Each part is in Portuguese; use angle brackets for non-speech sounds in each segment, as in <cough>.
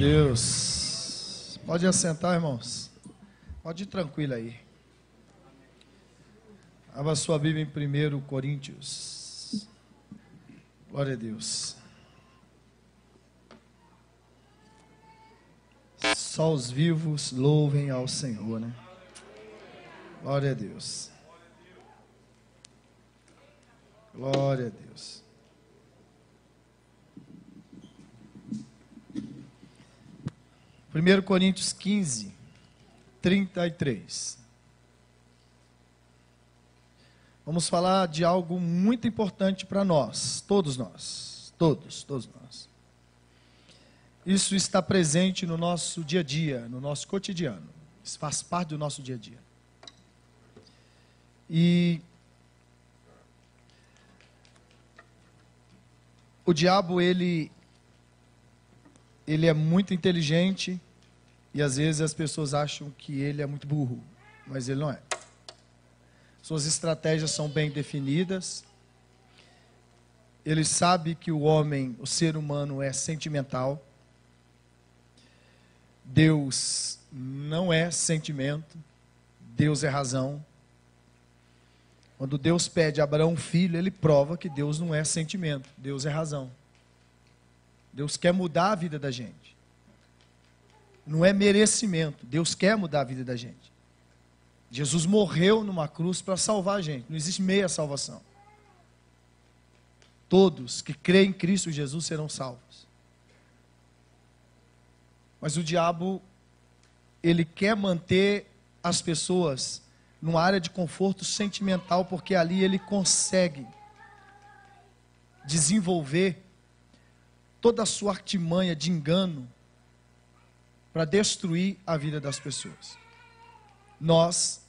Deus. Pode assentar, irmãos. Pode ir tranquilo aí. Abra sua Bíblia em 1 Coríntios. Glória a Deus. Só os vivos louvem ao Senhor, né? Glória a Deus. Glória a Deus. Primeiro Coríntios 15, 33. Vamos falar de algo muito importante para nós, todos nós, todos, todos nós. Isso está presente no nosso dia a dia, no nosso cotidiano. Isso faz parte do nosso dia a dia. E o diabo ele ele é muito inteligente e às vezes as pessoas acham que ele é muito burro, mas ele não é. Suas estratégias são bem definidas. Ele sabe que o homem, o ser humano é sentimental. Deus não é sentimento, Deus é razão. Quando Deus pede a Abraão um filho, ele prova que Deus não é sentimento, Deus é razão. Deus quer mudar a vida da gente. Não é merecimento, Deus quer mudar a vida da gente. Jesus morreu numa cruz para salvar a gente, não existe meia salvação. Todos que creem em Cristo Jesus serão salvos. Mas o diabo, ele quer manter as pessoas numa área de conforto sentimental, porque ali ele consegue desenvolver toda a sua artimanha de engano para destruir a vida das pessoas. Nós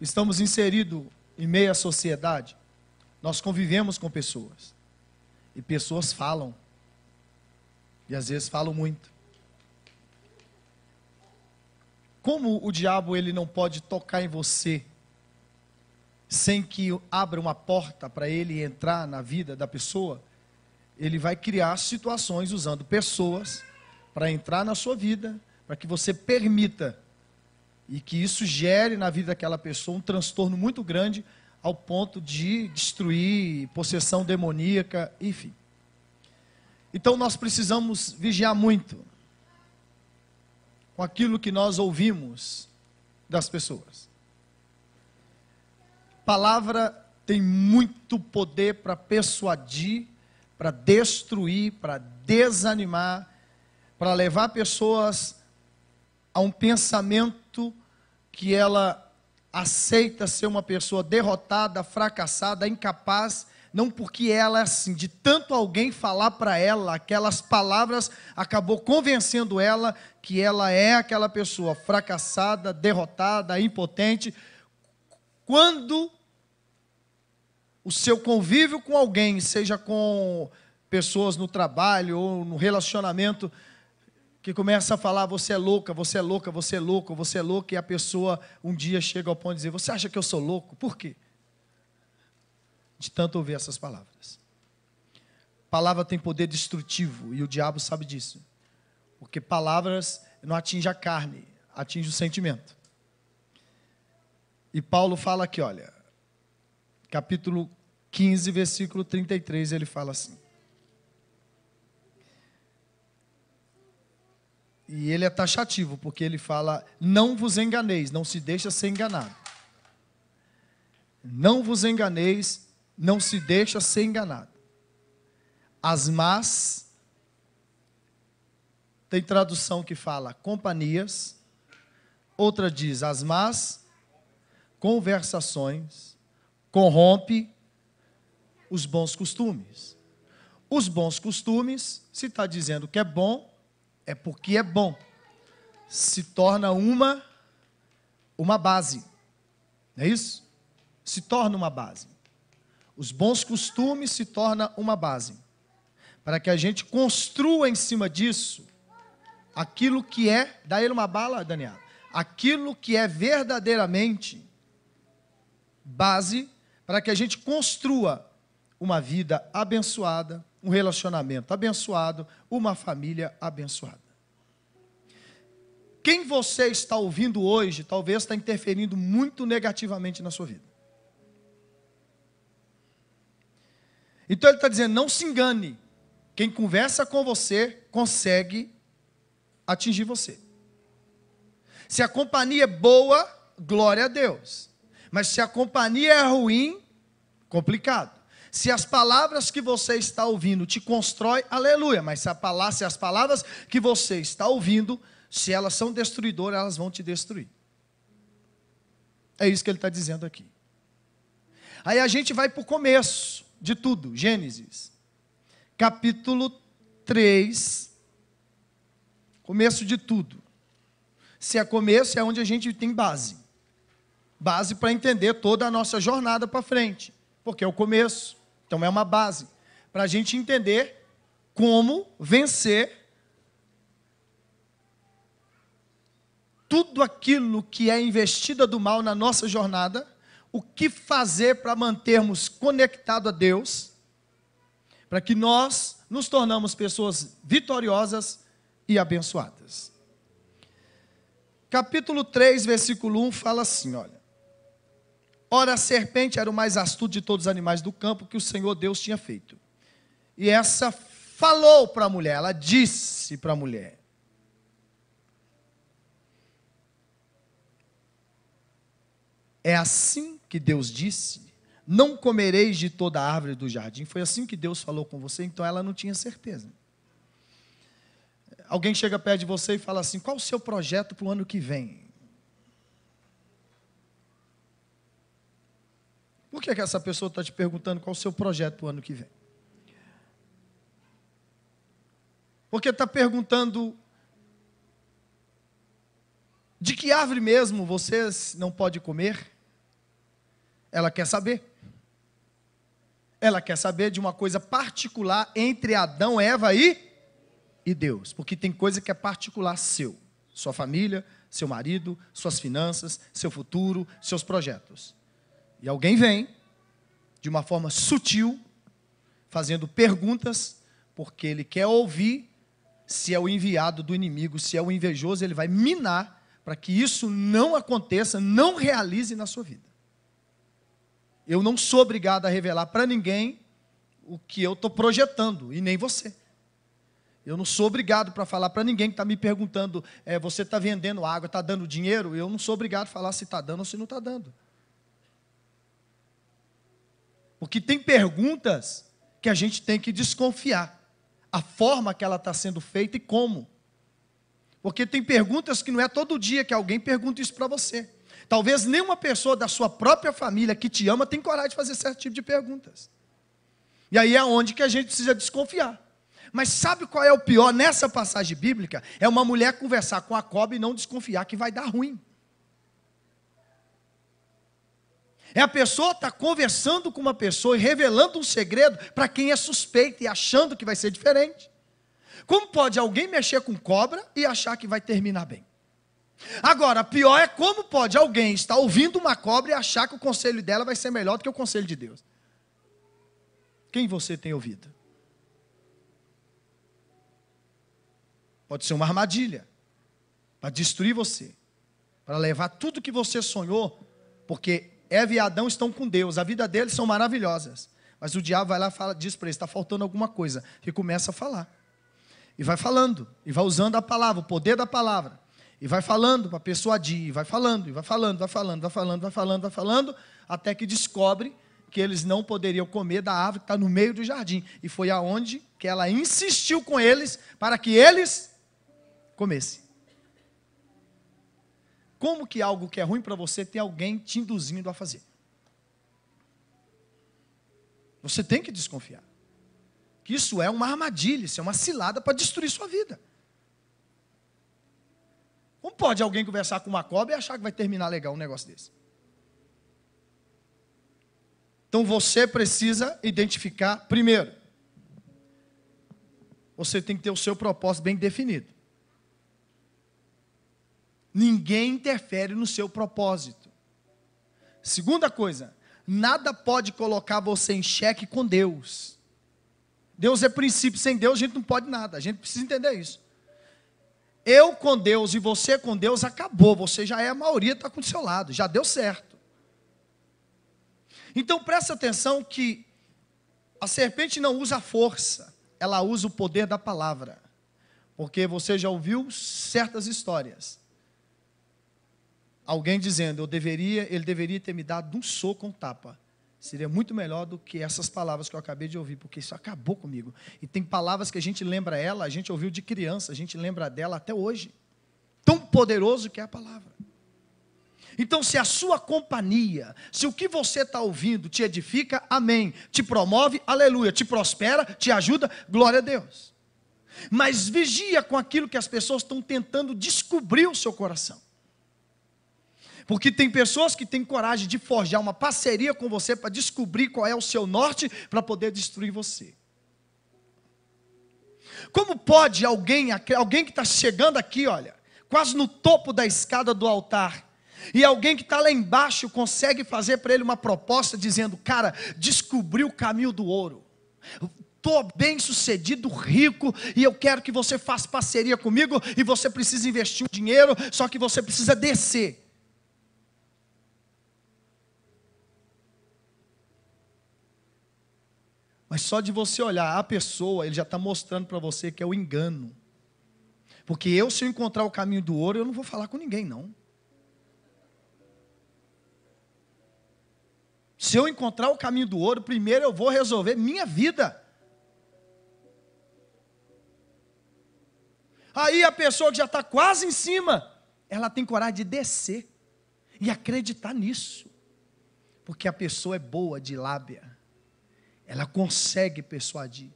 estamos inseridos em meio à sociedade, nós convivemos com pessoas, e pessoas falam, e às vezes falam muito. Como o diabo ele não pode tocar em você sem que abra uma porta para ele entrar na vida da pessoa, ele vai criar situações usando pessoas para entrar na sua vida, para que você permita e que isso gere na vida daquela pessoa um transtorno muito grande ao ponto de destruir possessão demoníaca, enfim. Então nós precisamos vigiar muito com aquilo que nós ouvimos das pessoas. Palavra tem muito poder para persuadir, para destruir, para desanimar, para levar pessoas a um pensamento que ela aceita ser uma pessoa derrotada, fracassada, incapaz não porque ela é assim, de tanto alguém falar para ela, aquelas palavras acabou convencendo ela que ela é aquela pessoa fracassada, derrotada, impotente. Quando o seu convívio com alguém, seja com pessoas no trabalho ou no relacionamento, que começa a falar: você é louca, você é louca, você é louco, você é louca, e a pessoa um dia chega ao ponto de dizer: Você acha que eu sou louco? Por quê? de tanto ouvir essas palavras. Palavra tem poder destrutivo e o diabo sabe disso. Porque palavras não atingem a carne, atinge o sentimento. E Paulo fala aqui, olha, capítulo 15, versículo 33, ele fala assim: E ele é taxativo, porque ele fala: Não vos enganeis, não se deixa ser enganado. Não vos enganeis, não se deixa ser enganado. As más, tem tradução que fala companhias, outra diz as más conversações, corrompe os bons costumes. Os bons costumes, se está dizendo que é bom, é porque é bom. Se torna uma uma base. Não é isso? Se torna uma base. Os bons costumes se torna uma base para que a gente construa em cima disso aquilo que é, dá ele uma bala, Daniel. Aquilo que é verdadeiramente base para que a gente construa uma vida abençoada, um relacionamento abençoado, uma família abençoada. Quem você está ouvindo hoje talvez está interferindo muito negativamente na sua vida. Então ele está dizendo: não se engane. Quem conversa com você consegue atingir você. Se a companhia é boa, glória a Deus. Mas se a companhia é ruim, complicado. Se as palavras que você está ouvindo te constrói, aleluia. Mas se, palavra, se as palavras que você está ouvindo, se elas são destruidoras, elas vão te destruir. É isso que ele está dizendo aqui. Aí a gente vai para o começo de tudo, Gênesis, capítulo 3, começo de tudo. Se é começo, é onde a gente tem base. Base para entender toda a nossa jornada para frente, porque é o começo. Então é uma base para a gente entender como vencer tudo aquilo que é investida do mal na nossa jornada, o que fazer para mantermos conectado a Deus, para que nós nos tornamos pessoas vitoriosas e abençoadas. Capítulo 3, versículo 1 fala assim, olha: Ora, a serpente era o mais astuto de todos os animais do campo que o Senhor Deus tinha feito. E essa falou para a mulher, ela disse para a mulher: É assim que Deus disse: Não comereis de toda a árvore do jardim. Foi assim que Deus falou com você, então ela não tinha certeza. Alguém chega perto de você e fala assim: Qual o seu projeto para o ano que vem? Por que, que essa pessoa está te perguntando qual o seu projeto o ano que vem? Porque está perguntando de que árvore mesmo vocês não pode comer? Ela quer saber. Ela quer saber de uma coisa particular entre Adão, Eva e, e Deus. Porque tem coisa que é particular seu. Sua família, seu marido, suas finanças, seu futuro, seus projetos. E alguém vem, de uma forma sutil, fazendo perguntas, porque ele quer ouvir se é o enviado do inimigo, se é o invejoso, ele vai minar para que isso não aconteça, não realize na sua vida. Eu não sou obrigado a revelar para ninguém o que eu estou projetando, e nem você. Eu não sou obrigado para falar para ninguém que está me perguntando, é, você está vendendo água, está dando dinheiro? Eu não sou obrigado a falar se está dando ou se não está dando. Porque tem perguntas que a gente tem que desconfiar. A forma que ela está sendo feita e como. Porque tem perguntas que não é todo dia que alguém pergunta isso para você. Talvez nenhuma pessoa da sua própria família que te ama tem coragem de fazer certo tipo de perguntas. E aí é onde que a gente precisa desconfiar. Mas sabe qual é o pior nessa passagem bíblica? É uma mulher conversar com a cobra e não desconfiar que vai dar ruim. É a pessoa estar tá conversando com uma pessoa e revelando um segredo para quem é suspeito e achando que vai ser diferente. Como pode alguém mexer com cobra e achar que vai terminar bem? Agora, pior é como pode alguém estar ouvindo uma cobra e achar que o conselho dela vai ser melhor do que o conselho de Deus. Quem você tem ouvido? Pode ser uma armadilha para destruir você, para levar tudo que você sonhou, porque Eva e Adão estão com Deus, a vida deles são maravilhosas. Mas o diabo vai lá e fala, diz para eles: está faltando alguma coisa. E começa a falar. E vai falando, e vai usando a palavra, o poder da palavra. E vai falando para persuadir, e vai falando, e vai falando, vai falando, vai falando, vai falando, vai falando, até que descobre que eles não poderiam comer da árvore que está no meio do jardim. E foi aonde que ela insistiu com eles para que eles comessem. Como que algo que é ruim para você tem alguém te induzindo a fazer? Você tem que desconfiar. Que isso é uma armadilha, isso é uma cilada para destruir sua vida. Como pode alguém conversar com uma cobra e achar que vai terminar legal um negócio desse? Então você precisa identificar, primeiro, você tem que ter o seu propósito bem definido. Ninguém interfere no seu propósito. Segunda coisa, nada pode colocar você em xeque com Deus. Deus é princípio, sem Deus a gente não pode nada, a gente precisa entender isso. Eu com Deus e você com Deus acabou, você já é a maioria, está com o seu lado, já deu certo. Então presta atenção que a serpente não usa força, ela usa o poder da palavra. Porque você já ouviu certas histórias. Alguém dizendo, eu deveria, ele deveria ter me dado um soco, um tapa. Seria muito melhor do que essas palavras que eu acabei de ouvir, porque isso acabou comigo. E tem palavras que a gente lembra ela, a gente ouviu de criança, a gente lembra dela até hoje. Tão poderoso que é a palavra. Então, se a sua companhia, se o que você está ouvindo te edifica, amém. Te promove, aleluia. Te prospera, te ajuda, glória a Deus. Mas vigia com aquilo que as pessoas estão tentando descobrir o seu coração. Porque tem pessoas que têm coragem de forjar uma parceria com você para descobrir qual é o seu norte para poder destruir você. Como pode alguém, alguém que está chegando aqui, olha, quase no topo da escada do altar, e alguém que está lá embaixo consegue fazer para ele uma proposta dizendo: Cara, descobri o caminho do ouro. Estou bem sucedido, rico, e eu quero que você faça parceria comigo. E você precisa investir um dinheiro, só que você precisa descer. Mas só de você olhar a pessoa, ele já está mostrando para você que é o engano. Porque eu, se eu encontrar o caminho do ouro, eu não vou falar com ninguém, não. Se eu encontrar o caminho do ouro, primeiro eu vou resolver minha vida. Aí a pessoa que já está quase em cima, ela tem coragem de descer e acreditar nisso, porque a pessoa é boa de lábia, ela consegue persuadir,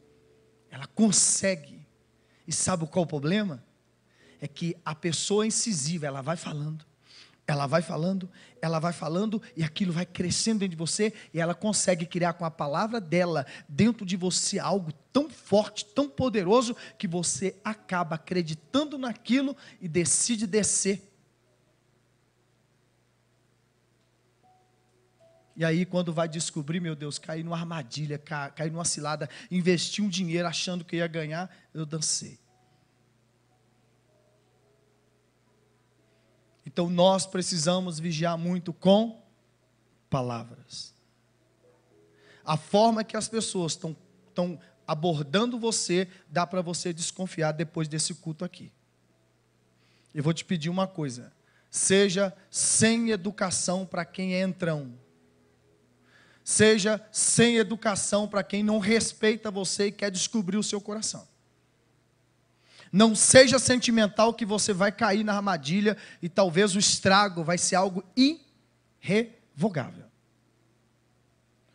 ela consegue. E sabe qual o problema? É que a pessoa incisiva, ela vai falando, ela vai falando, ela vai falando e aquilo vai crescendo dentro de você e ela consegue criar com a palavra dela dentro de você algo tão forte, tão poderoso que você acaba acreditando naquilo e decide descer. E aí, quando vai descobrir, meu Deus, cair numa armadilha, cair numa cilada, investir um dinheiro achando que ia ganhar, eu dancei. Então nós precisamos vigiar muito com palavras. A forma que as pessoas estão, abordando você, dá para você desconfiar depois desse culto aqui. Eu vou te pedir uma coisa: seja sem educação para quem é entrão. Seja sem educação para quem não respeita você e quer descobrir o seu coração. Não seja sentimental que você vai cair na armadilha e talvez o estrago vai ser algo irrevogável.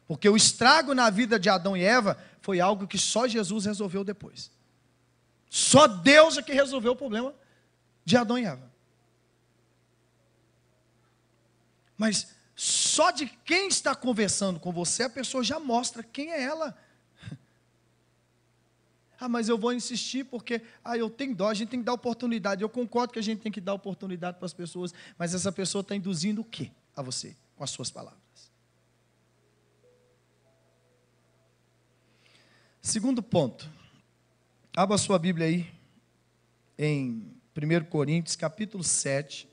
Porque o estrago na vida de Adão e Eva foi algo que só Jesus resolveu depois. Só Deus é que resolveu o problema de Adão e Eva. Mas só de quem está conversando com você, a pessoa já mostra quem é ela. <laughs> Ah, mas eu vou insistir porque ah, eu tenho dó, a gente tem que dar oportunidade. Eu concordo que a gente tem que dar oportunidade para as pessoas, mas essa pessoa está induzindo o que a você com as suas palavras? Segundo ponto. Abra sua Bíblia aí em 1 Coríntios, capítulo 7.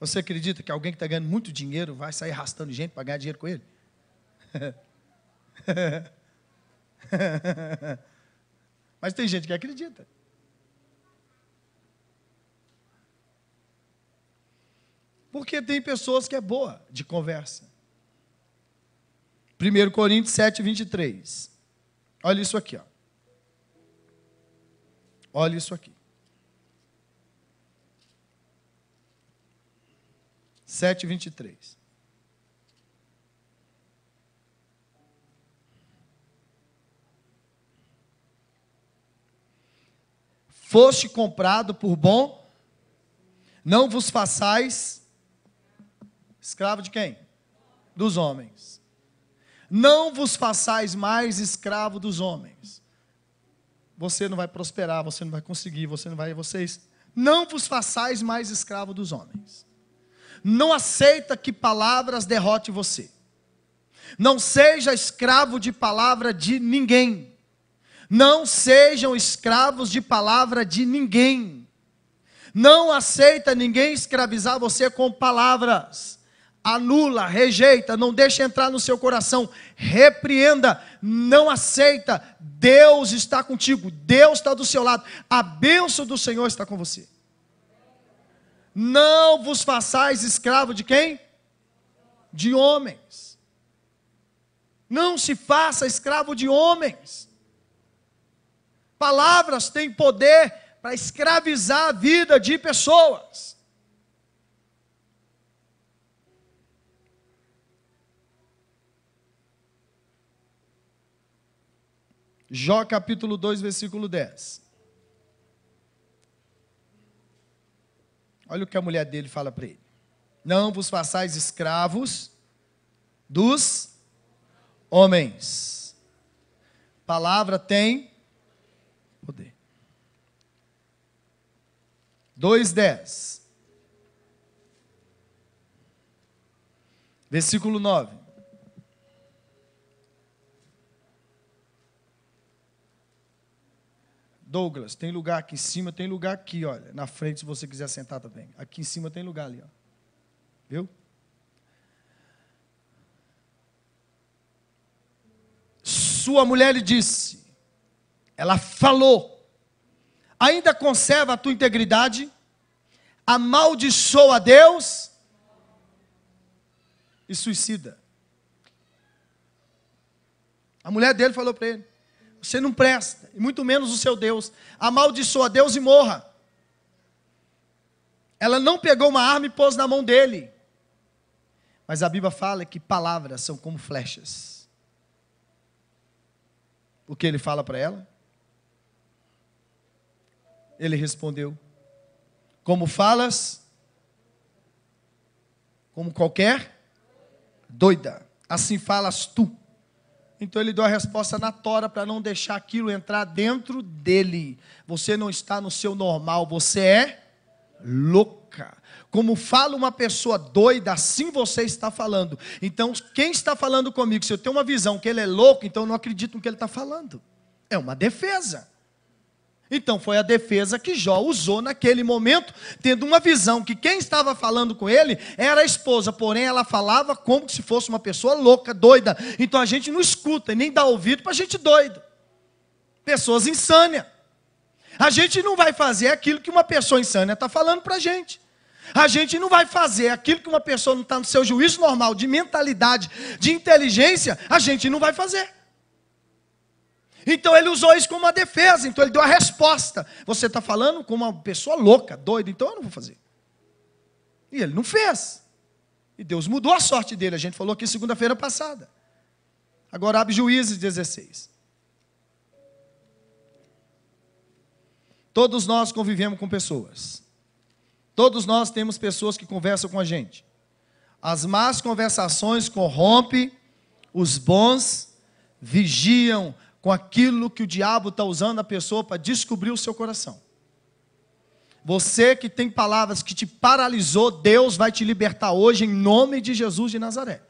Você acredita que alguém que está ganhando muito dinheiro vai sair arrastando gente para ganhar dinheiro com ele? <laughs> Mas tem gente que acredita. Porque tem pessoas que é boa de conversa. 1 Coríntios 7, 23. Olha isso aqui. Ó. Olha isso aqui. 7, 23. Foste comprado por bom, não vos façais escravo de quem? Dos homens. Não vos façais mais escravo dos homens. Você não vai prosperar, você não vai conseguir, você não vai, vocês Não vos façais mais escravo dos homens. Não aceita que palavras derrote você. Não seja escravo de palavra de ninguém. Não sejam escravos de palavra de ninguém. Não aceita ninguém escravizar você com palavras. Anula, rejeita, não deixa entrar no seu coração. Repreenda, não aceita. Deus está contigo, Deus está do seu lado. A bênção do Senhor está com você. Não vos façais escravo de quem? De homens. Não se faça escravo de homens. Palavras têm poder para escravizar a vida de pessoas. Jó capítulo 2, versículo 10. Olha o que a mulher dele fala para ele: Não vos façais escravos dos homens. Palavra tem poder. 2:10. Versículo 9. Douglas, tem lugar aqui em cima, tem lugar aqui, olha, na frente se você quiser sentar também. Aqui em cima tem lugar ali, ó. Viu? Sua mulher lhe disse, ela falou, ainda conserva a tua integridade, amaldiçoa a Deus e suicida. A mulher dele falou para ele: Você não presta, e muito menos o seu Deus. Amaldiçoa Deus e morra. Ela não pegou uma arma e pôs na mão dele. Mas a Bíblia fala que palavras são como flechas. O que ele fala para ela? Ele respondeu: Como falas? Como qualquer doida. Assim falas tu. Então ele deu a resposta na tora para não deixar aquilo entrar dentro dele. Você não está no seu normal, você é louca. Como fala uma pessoa doida, assim você está falando. Então, quem está falando comigo, se eu tenho uma visão que ele é louco, então eu não acredito no que ele está falando. É uma defesa. Então foi a defesa que Jó usou naquele momento, tendo uma visão que quem estava falando com ele era a esposa, porém ela falava como se fosse uma pessoa louca, doida. Então a gente não escuta e nem dá ouvido para gente doido. Pessoas insânias. A gente não vai fazer aquilo que uma pessoa insânia está falando para a gente. A gente não vai fazer aquilo que uma pessoa não está no seu juízo normal, de mentalidade, de inteligência, a gente não vai fazer. Então ele usou isso como uma defesa, então ele deu a resposta. Você está falando com uma pessoa louca, doida, então eu não vou fazer. E ele não fez. E Deus mudou a sorte dele, a gente falou aqui segunda-feira passada. Agora abre Juízes 16. Todos nós convivemos com pessoas. Todos nós temos pessoas que conversam com a gente. As más conversações corrompem, os bons vigiam com aquilo que o diabo está usando a pessoa para descobrir o seu coração. Você que tem palavras que te paralisou, Deus vai te libertar hoje em nome de Jesus de Nazaré.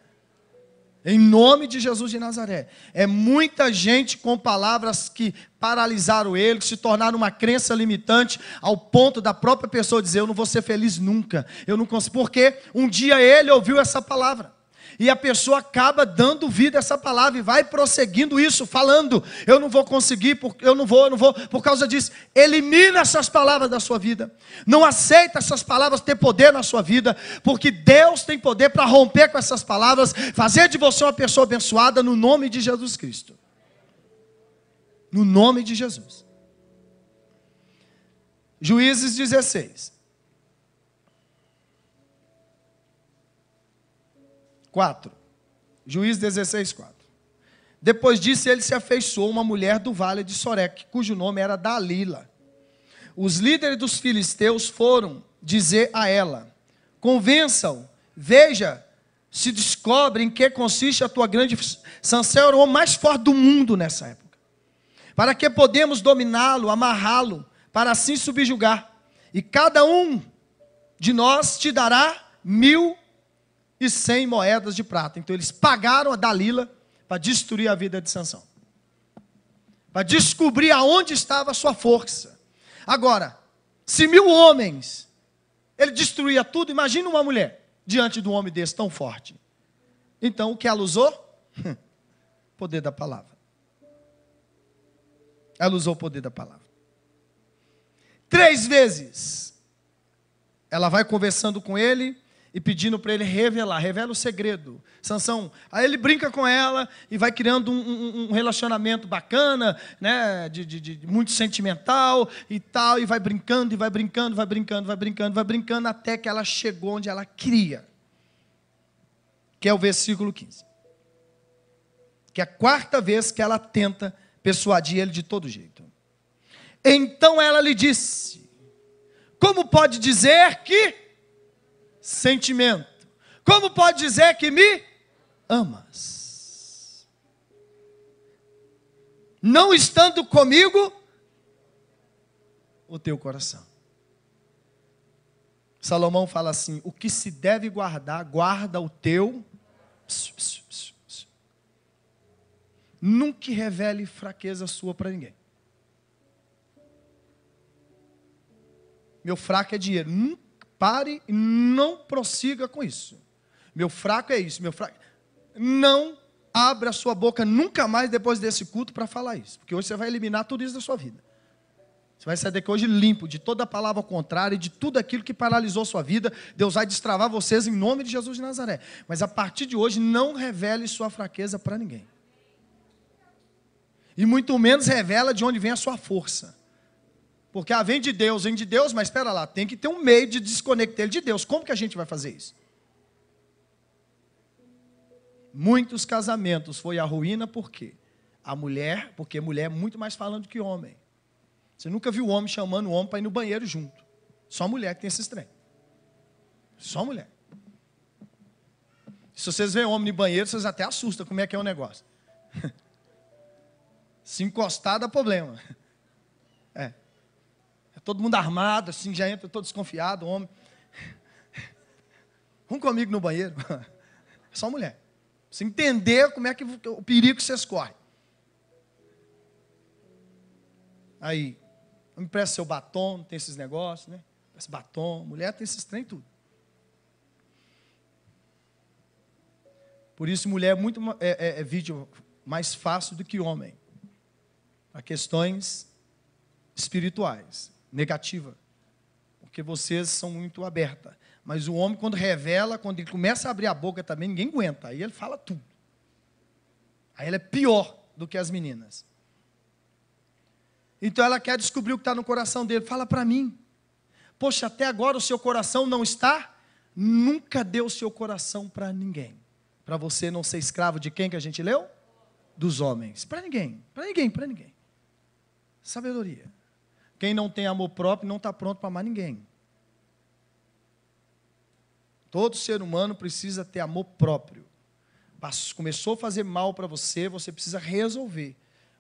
Em nome de Jesus de Nazaré. É muita gente com palavras que paralisaram ele, que se tornaram uma crença limitante, ao ponto da própria pessoa dizer: Eu não vou ser feliz nunca. Eu não consigo. Porque um dia ele ouviu essa palavra e a pessoa acaba dando vida a essa palavra e vai prosseguindo isso, falando: eu não vou conseguir, eu não vou, eu não vou, por causa disso. Elimina essas palavras da sua vida. Não aceita essas palavras ter poder na sua vida, porque Deus tem poder para romper com essas palavras, fazer de você uma pessoa abençoada no nome de Jesus Cristo. No nome de Jesus. Juízes 16. 4. Juiz 16, 4. Depois disso, ele se afeiçoou uma mulher do vale de Sorek, cujo nome era Dalila. Os líderes dos filisteus foram dizer a ela: Convença-o, veja se descobre em que consiste a tua grande. Sansão era o homem mais forte do mundo nessa época. Para que podemos dominá-lo, amarrá-lo, para assim subjugar. e cada um de nós te dará mil e cem moedas de prata. Então eles pagaram a Dalila para destruir a vida de Sansão. Para descobrir aonde estava a sua força. Agora, se mil homens, ele destruía tudo, imagina uma mulher diante de um homem desse tão forte. Então, o que ela usou? poder da palavra. Ela usou o poder da palavra. Três vezes. Ela vai conversando com ele e pedindo para ele revelar, revela o segredo. Sansão, aí ele brinca com ela e vai criando um, um, um relacionamento bacana, né, de, de, de, muito sentimental e tal, e vai brincando, e vai brincando, vai brincando, vai brincando, vai brincando, até que ela chegou onde ela queria. Que é o versículo 15. Que é a quarta vez que ela tenta persuadir ele de todo jeito. Então ela lhe disse: Como pode dizer que sentimento? Como pode dizer que me amas? Não estando comigo o teu coração. Salomão fala assim: o que se deve guardar, guarda o teu. Nunca revele fraqueza sua para ninguém. Meu fraco é dinheiro. Não pare e não prossiga com isso. Meu fraco é isso, meu fraco. Não abra a sua boca nunca mais depois desse culto para falar isso. Porque hoje você vai eliminar tudo isso da sua vida. Você vai sair daqui hoje limpo de toda palavra contrária e de tudo aquilo que paralisou sua vida. Deus vai destravar vocês em nome de Jesus de Nazaré. Mas a partir de hoje, não revele sua fraqueza para ninguém. E muito menos revela de onde vem a sua força. Porque ah, vem de Deus, vem de Deus, mas espera lá, tem que ter um meio de desconectar ele de Deus. Como que a gente vai fazer isso? Muitos casamentos foi a ruína por quê? A mulher, porque mulher é muito mais falando que homem. Você nunca viu homem chamando o homem para ir no banheiro junto. Só mulher que tem esse trem. Só mulher. Se vocês veem homem no banheiro, vocês até assustam como é que é o negócio. <laughs> Se encostar dá problema. Todo mundo armado, assim, já entra todo desconfiado, homem. Vamos comigo no banheiro. <laughs> Só mulher. Você entender como é que o perigo que vocês correm. Aí, me presta seu batom, não tem esses negócios, né? Esse batom, mulher tem esses trem tudo. Por isso, mulher é muito é, é, é vídeo mais fácil do que homem. Para questões espirituais negativa, porque vocês são muito abertas. Mas o homem, quando revela, quando ele começa a abrir a boca também, ninguém aguenta. Aí ele fala tudo. Aí ele é pior do que as meninas. Então ela quer descobrir o que está no coração dele. Fala para mim. Poxa, até agora o seu coração não está? Nunca deu o seu coração para ninguém. Para você não ser escravo de quem que a gente leu? Dos homens. Para ninguém. Para ninguém, para ninguém. Sabedoria. Quem não tem amor próprio não está pronto para amar ninguém. Todo ser humano precisa ter amor próprio. Começou a fazer mal para você, você precisa resolver.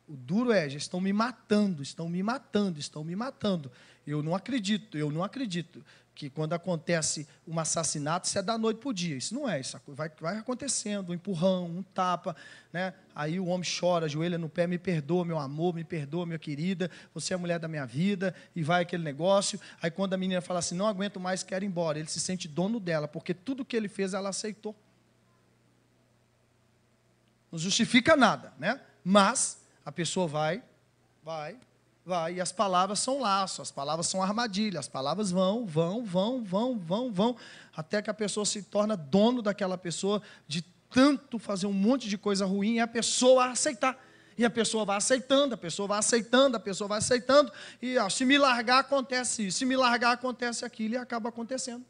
O duro é, já estão me matando, estão me matando, estão me matando. Eu não acredito, eu não acredito que quando acontece um assassinato, isso é da noite para o dia. Isso não é, isso vai, vai acontecendo, um empurrão, um tapa, né? Aí o homem chora, ajoelha no pé, me perdoa, meu amor, me perdoa, minha querida, você é a mulher da minha vida, e vai aquele negócio. Aí quando a menina fala assim, não aguento mais, quero ir embora, ele se sente dono dela, porque tudo que ele fez, ela aceitou. Não justifica nada, né? Mas a pessoa vai, vai, vai, e as palavras são laço, as palavras são armadilha, as palavras vão, vão, vão, vão, vão, vão, até que a pessoa se torna dono daquela pessoa, de tanto fazer um monte de coisa ruim, e a pessoa aceitar. E a pessoa vai aceitando, a pessoa vai aceitando, a pessoa vai aceitando, e ó, se me largar acontece isso, se me largar acontece aquilo, e acaba acontecendo.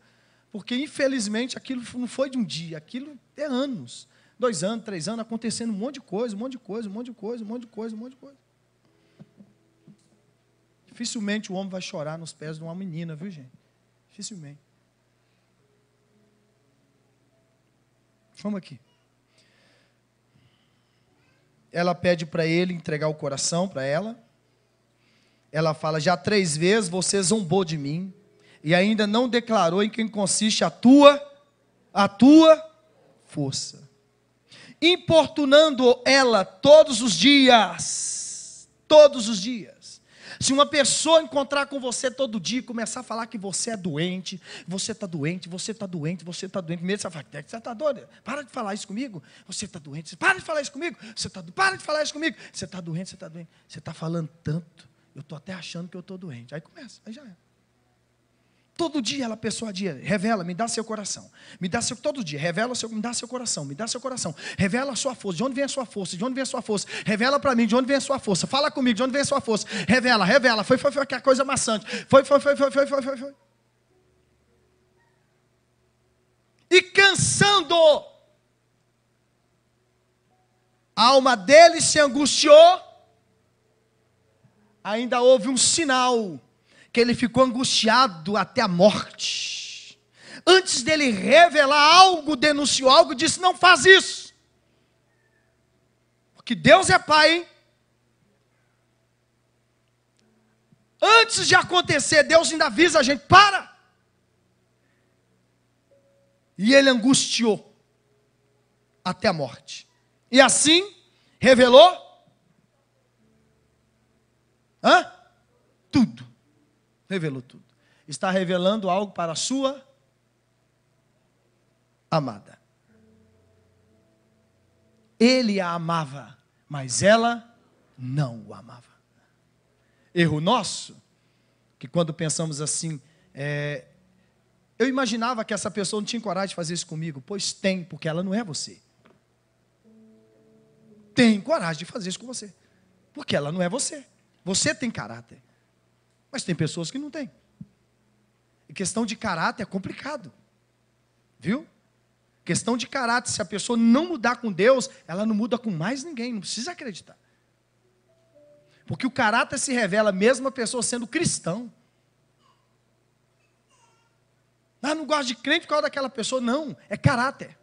Porque, infelizmente, aquilo não foi de um dia, aquilo é anos. Dois anos, três anos, acontecendo um monte de coisa, um monte de coisa, um monte de coisa, um monte de coisa, um monte de coisa. Dificilmente o homem vai chorar nos pés de uma menina, viu, gente? Dificilmente. Vamos aqui. Ela pede para ele entregar o coração para ela. Ela fala: Já três vezes você zombou de mim, e ainda não declarou em quem consiste a tua a tua força. Importunando ela todos os dias, todos os dias. Se uma pessoa encontrar com você todo dia e começar a falar que você é doente, você está doente, você está doente, você está doente, mesmo você fala, você está doido, para de falar isso comigo, você está doente, para de falar isso comigo, você está para de falar isso comigo, você está doente, você está doente, você está falando tanto, eu estou até achando que eu estou doente. Aí começa, aí já é. Todo dia ela persuadia, revela, me dá seu coração. Me dá seu todo dia, revela seu, me dá seu coração, me dá seu coração. Revela a sua força. De onde vem a sua força? De onde vem a sua força? Revela para mim de onde vem a sua força. Fala comigo, de onde vem a sua força? Revela, revela. Foi, foi, foi que a coisa maçante. Foi, foi, foi, foi, foi, foi, foi, foi. E cansando, a alma dele se angustiou. Ainda houve um sinal que ele ficou angustiado até a morte. Antes dele revelar algo, denunciou algo, disse: Não faz isso. Porque Deus é Pai, hein? Antes de acontecer, Deus ainda avisa a gente: para. E ele angustiou até a morte. E assim, revelou. Hã? Tudo revelou tudo. Está revelando algo para a sua amada. Ele a amava, mas ela não o amava. Erro nosso, que quando pensamos assim, é, eu imaginava que essa pessoa não tinha coragem de fazer isso comigo, pois tem, porque ela não é você. Tem coragem de fazer isso com você, porque ela não é você. Você tem caráter. Mas tem pessoas que não têm. E questão de caráter é complicado. Viu? Questão de caráter, se a pessoa não mudar com Deus, ela não muda com mais ninguém, não precisa acreditar. Porque o caráter se revela mesmo a pessoa sendo cristão. Ah, não gosto de crente por causa daquela pessoa. Não, é caráter.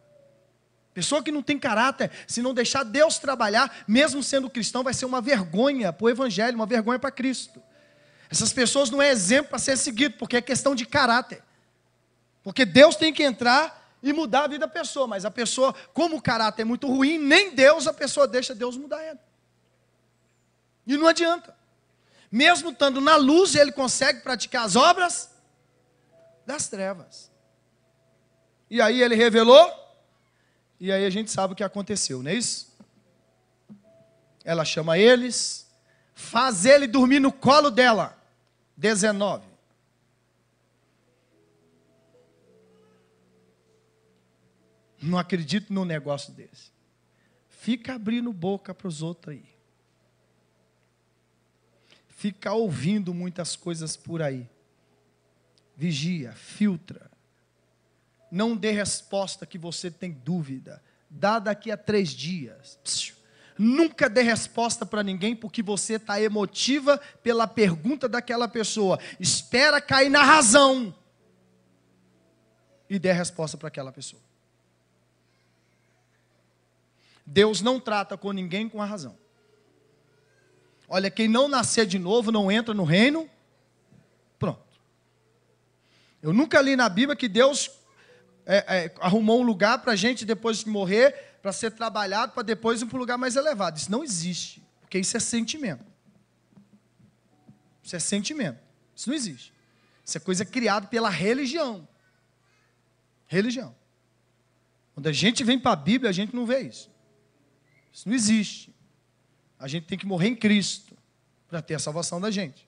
Pessoa que não tem caráter, se não deixar Deus trabalhar, mesmo sendo cristão, vai ser uma vergonha para o Evangelho, uma vergonha para Cristo. Essas pessoas não é exemplo para ser seguido, porque é questão de caráter. Porque Deus tem que entrar e mudar a vida da pessoa, mas a pessoa, como o caráter é muito ruim, nem Deus, a pessoa deixa Deus mudar ela. E não adianta. Mesmo estando na luz, ele consegue praticar as obras das trevas. E aí ele revelou, e aí a gente sabe o que aconteceu, não é isso? Ela chama eles, faz ele dormir no colo dela. 19. Não acredito num negócio desse. Fica abrindo boca para os outros aí. Fica ouvindo muitas coisas por aí. Vigia, filtra. Não dê resposta que você tem dúvida. Dá daqui a três dias. Psiu. Nunca dê resposta para ninguém porque você está emotiva pela pergunta daquela pessoa. Espera cair na razão e dê resposta para aquela pessoa. Deus não trata com ninguém com a razão. Olha, quem não nascer de novo não entra no reino. Pronto. Eu nunca li na Bíblia que Deus é, é, arrumou um lugar para a gente depois de morrer para ser trabalhado para depois ir para um lugar mais elevado. Isso não existe, porque isso é sentimento. Isso é sentimento. Isso não existe. Isso é coisa criada pela religião. Religião. Quando a gente vem para a Bíblia, a gente não vê isso. Isso não existe. A gente tem que morrer em Cristo para ter a salvação da gente.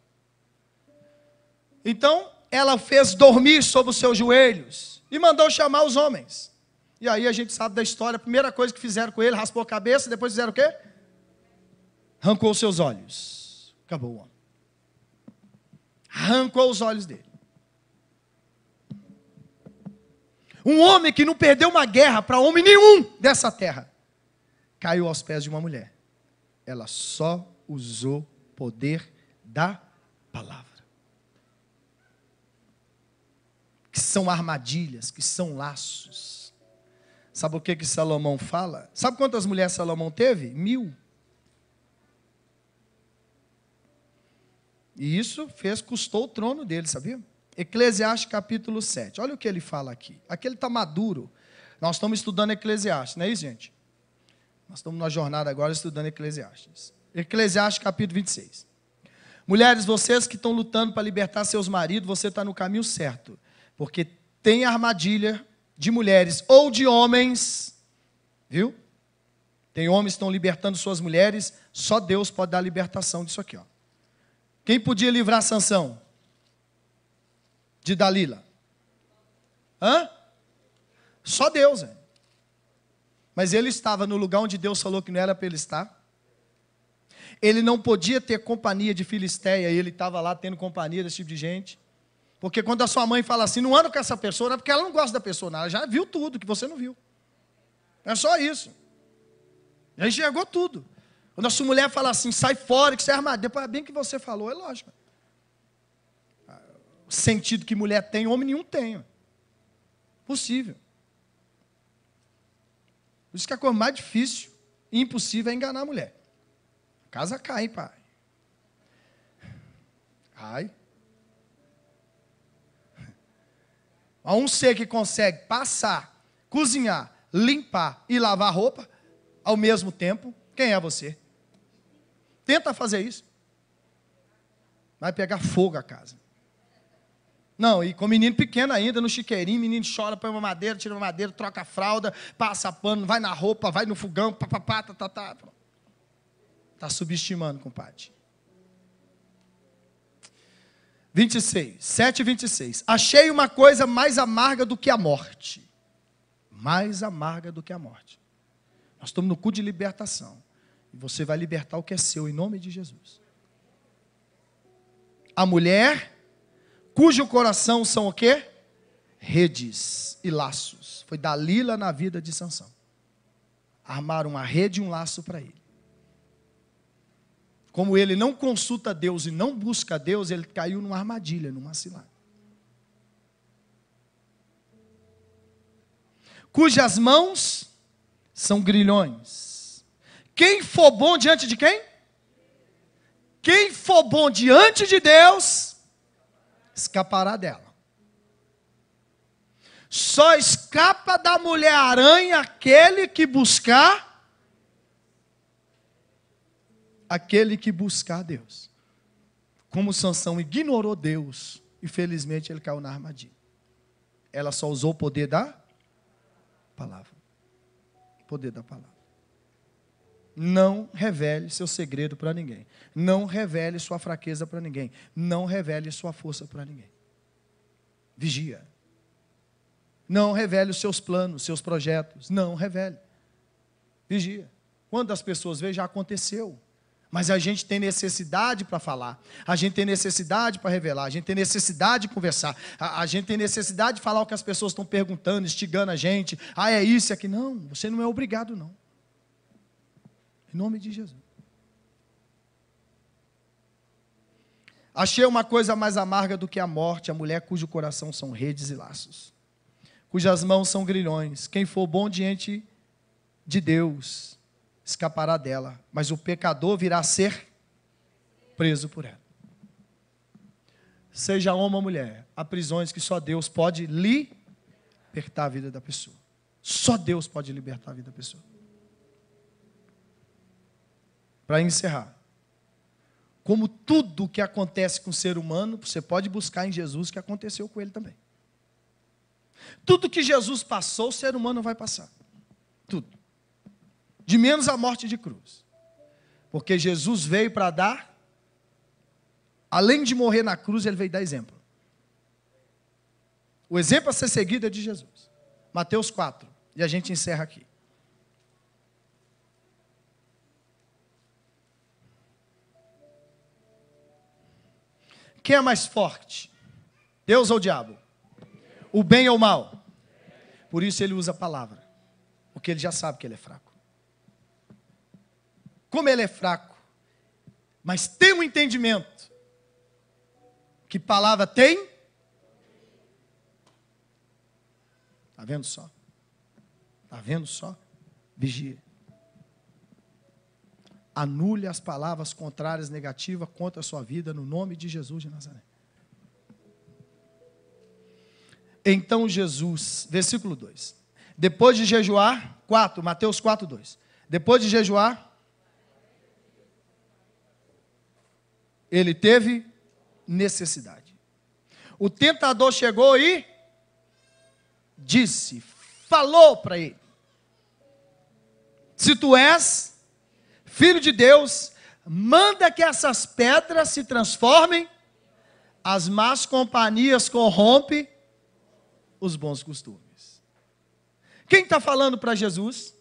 Então, ela fez dormir sobre os seus joelhos e mandou chamar os homens. E aí a gente sabe da história, a primeira coisa que fizeram com ele, raspou a cabeça, depois fizeram o quê? Arrancou os seus olhos. Acabou o homem. Arrancou os olhos dele. Um homem que não perdeu uma guerra para homem nenhum dessa terra, caiu aos pés de uma mulher. Ela só usou poder da palavra. Que são armadilhas, que são laços Sabe o que, que Salomão fala? Sabe quantas mulheres Salomão teve? Mil. E isso fez, custou o trono dele, sabia? Eclesiastes capítulo 7. Olha o que ele fala aqui. Aqui ele está maduro. Nós estamos estudando Eclesiastes, não é isso, gente? Nós estamos na jornada agora estudando Eclesiastes. Eclesiastes capítulo 26. Mulheres, vocês que estão lutando para libertar seus maridos, você está no caminho certo. Porque tem armadilha de mulheres ou de homens, viu? Tem homens que estão libertando suas mulheres, só Deus pode dar libertação disso aqui, ó. Quem podia livrar Sansão? De Dalila? Hã? Só Deus, é. Mas ele estava no lugar onde Deus falou que não era para ele estar. Ele não podia ter companhia de Filisteia, e ele estava lá tendo companhia desse tipo de gente. Porque quando a sua mãe fala assim, não anda com essa pessoa, é porque ela não gosta da pessoa, ela já viu tudo que você não viu. É só isso. Já enxergou tudo. Quando a sua mulher fala assim, sai fora, que você é armado, depois bem que você falou, é lógico. O sentido que mulher tem, homem nenhum tem. Possível. Por isso que a coisa mais difícil e impossível é enganar a mulher. A casa cai, pai. Cai. A um ser que consegue passar, cozinhar, limpar e lavar roupa ao mesmo tempo, quem é você? Tenta fazer isso. Vai pegar fogo a casa. Não, e com menino pequeno ainda, no chiqueirinho, menino chora, põe uma madeira, tira uma madeira, troca a fralda, passa pano, vai na roupa, vai no fogão, papapá, tá, tá, tá. Está subestimando, compadre. 26, 7 e 26. Achei uma coisa mais amarga do que a morte. Mais amarga do que a morte. Nós estamos no cu de libertação. E você vai libertar o que é seu, em nome de Jesus. A mulher cujo coração são o quê? Redes e laços. Foi Dalila na vida de Sansão. Armaram uma rede e um laço para ele. Como ele não consulta Deus e não busca Deus, ele caiu numa armadilha, numa cilada. Cujas mãos são grilhões. Quem for bom diante de quem? Quem for bom diante de Deus, escapará dela. Só escapa da mulher-aranha aquele que buscar aquele que buscar Deus. Como Sansão ignorou Deus, e felizmente ele caiu na armadilha. Ela só usou o poder da palavra. O poder da palavra. Não revele seu segredo para ninguém. Não revele sua fraqueza para ninguém. Não revele sua força para ninguém. Vigia. Não revele os seus planos, seus projetos. Não revele. Vigia. Quando as pessoas veem, já aconteceu. Mas a gente tem necessidade para falar, a gente tem necessidade para revelar, a gente tem necessidade de conversar, a, a, gente tem necessidade de falar o que as pessoas estão perguntando, instigando a gente. Ah, é isso, é aqui. Não, você não é obrigado, não. Em nome de Jesus. Achei uma coisa mais amarga do que a morte, a mulher cujo coração são redes e laços, cujas mãos são grilhões. Quem for bom diante de Deus escapará dela, mas o pecador virá a ser preso por ela. Seja homem ou mulher, há prisões que só Deus pode libertar a vida da pessoa. Só Deus pode libertar a vida da pessoa para encerrar. Como tudo que acontece com o ser humano, você pode buscar em Jesus que aconteceu com ele também. Tudo que Jesus passou, o ser humano vai passar. Tudo. De menos a morte de cruz. Porque Jesus veio para dar, além de morrer na cruz, ele veio dar exemplo. O exemplo a ser seguido é de Jesus. Mateus 4. E a gente encerra aqui. Quem é mais forte? Deus ou o diabo? O bem ou o mal? Por isso ele usa a palavra. Porque ele já sabe que ele é fraco. Como ele é fraco, mas tem um entendimento. Que palavra tem? Está vendo só? Está vendo só? Vigia anule as palavras contrárias, negativas contra a sua vida, no nome de Jesus de Nazaré. Então Jesus, versículo 2. Depois de jejuar, 4, Mateus 4, 2. Depois de jejuar, ele teve necessidade. O tentador chegou e disse, falou para ele: Se tu és filho de Deus, manda que essas pedras se transformem, as más companhias corrompem os bons costumes. Quem está falando para Jesus?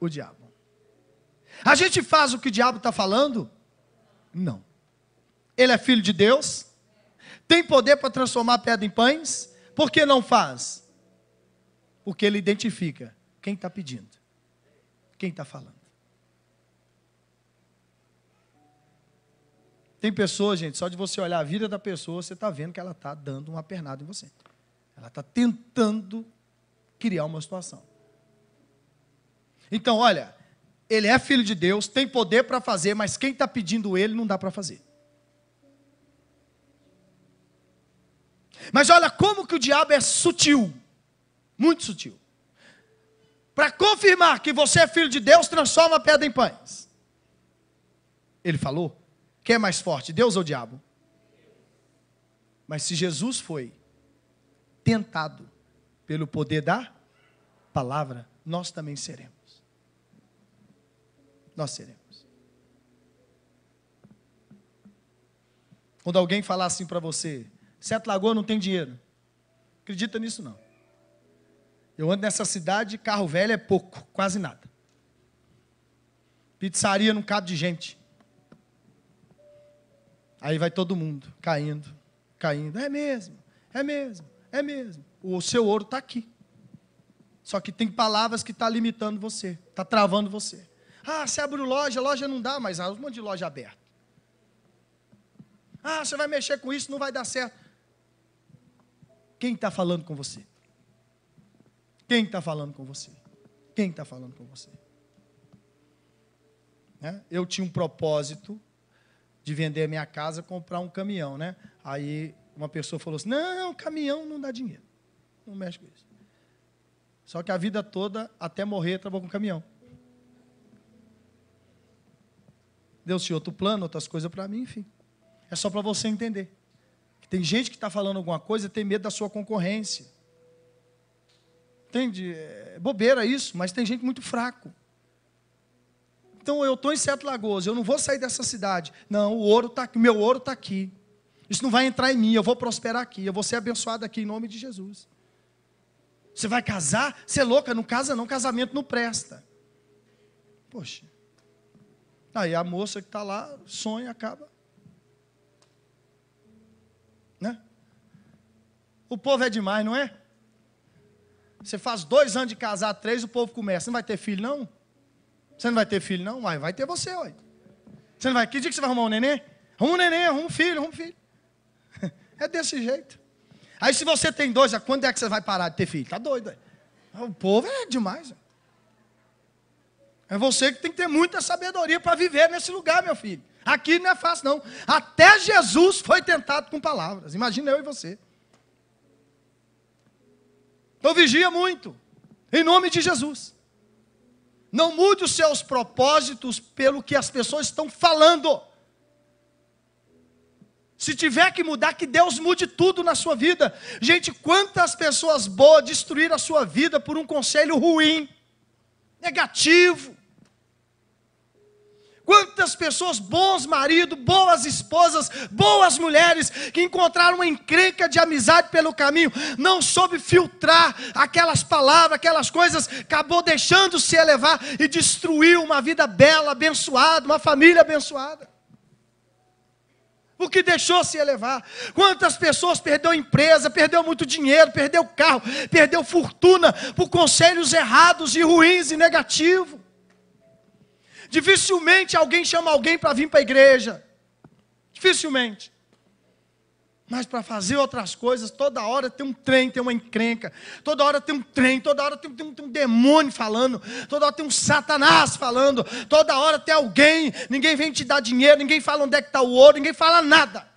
O diabo. A gente faz o que o diabo está falando? Não. Ele é filho de Deus, tem poder para transformar pedra em pães, por que não faz? Porque ele identifica quem está pedindo, quem está falando. Tem pessoas, gente, só de você olhar a vida da pessoa, você está vendo que ela está dando uma pernada em você. Ela está tentando criar uma situação. Então, olha, ele é filho de Deus, tem poder para fazer, mas quem está pedindo ele não dá para fazer. Mas olha como que o diabo é sutil, muito sutil. Para confirmar que você é filho de Deus, transforma a pedra em pães. Ele falou: quem é mais forte, Deus ou o diabo? Mas se Jesus foi tentado pelo poder da palavra, nós também seremos. Nós seremos. Quando alguém falar assim para você, Sete Lagoas não tem dinheiro. Acredita nisso não. Eu ando nessa cidade, carro velho é pouco, quase nada. Pizzaria não cabe de gente. Aí vai todo mundo caindo, caindo. É mesmo, é mesmo, é mesmo. O seu ouro está aqui. Só que tem palavras que estão tá limitando você, está travando você. Ah, você abre loja, loja não dá, mas há um monte de loja aberta. Ah, você vai mexer com isso, não vai dar certo. Quem está falando com você? Quem está falando com você? Quem está falando com você? Né? Eu tinha um propósito de vender a minha casa, comprar um caminhão, né? Aí uma pessoa falou assim: não, caminhão não dá dinheiro. Não mexe com isso. Só que a vida toda, até morrer, trabalhou com caminhão. Deus tinha outro plano, outras coisas para mim, enfim. É só para você entender. Tem gente que está falando alguma coisa e tem medo da sua concorrência. Entende? É bobeira isso, mas tem gente muito fraco. Então eu estou em Sete Lagoas, eu não vou sair dessa cidade. Não, o ouro está aqui, meu ouro está aqui. Isso não vai entrar em mim, eu vou prosperar aqui, eu vou ser abençoado aqui em nome de Jesus. Você vai casar? Você é louca, não casa não, casamento não presta. Poxa. Aí a moça que está lá, sonha, acaba. O povo é demais, não é? Você faz dois anos de casar, três, o povo começa. Você não vai ter filho, não? Você não vai ter filho, não? Vai, vai ter você, olha. Você não vai. Que dia que você vai arrumar um neném? Arruma um neném, arruma um filho, arruma um filho. <laughs> É desse jeito. Aí se você tem dois, quando é que você vai parar de ter filho? Tá doido, O povo é demais. É você que tem que ter muita sabedoria para viver nesse lugar, meu filho. Aqui não é fácil, não. Até Jesus foi tentado com palavras. Imagina eu e você. Então vigia muito. Em nome de Jesus. Não mude os seus propósitos pelo que as pessoas estão falando. Se tiver que mudar, que Deus mude tudo na sua vida. Gente, quantas pessoas boas destruíram a sua vida por um conselho ruim, negativo. Quantas pessoas, bons maridos, boas esposas, boas mulheres, que encontraram uma encrenca de amizade pelo caminho, não soube filtrar aquelas palavras, aquelas coisas, acabou deixando se elevar e destruiu uma vida bela, abençoada, uma família abençoada. Porque deixou se elevar. Quantas pessoas perdeu empresa, perdeu muito dinheiro, perdeu carro, perdeu fortuna por conselhos errados e ruins e negativos. Dificilmente alguém chama alguém para vir para a igreja. Dificilmente. Mas para fazer outras coisas, toda hora tem um trem, tem uma encrenca. Toda hora tem um trem, toda hora tem, tem, tem, um demônio falando. Toda hora tem um satanás falando. Toda hora tem alguém. Ninguém vem te dar dinheiro, ninguém fala onde é que está o ouro, ninguém fala nada.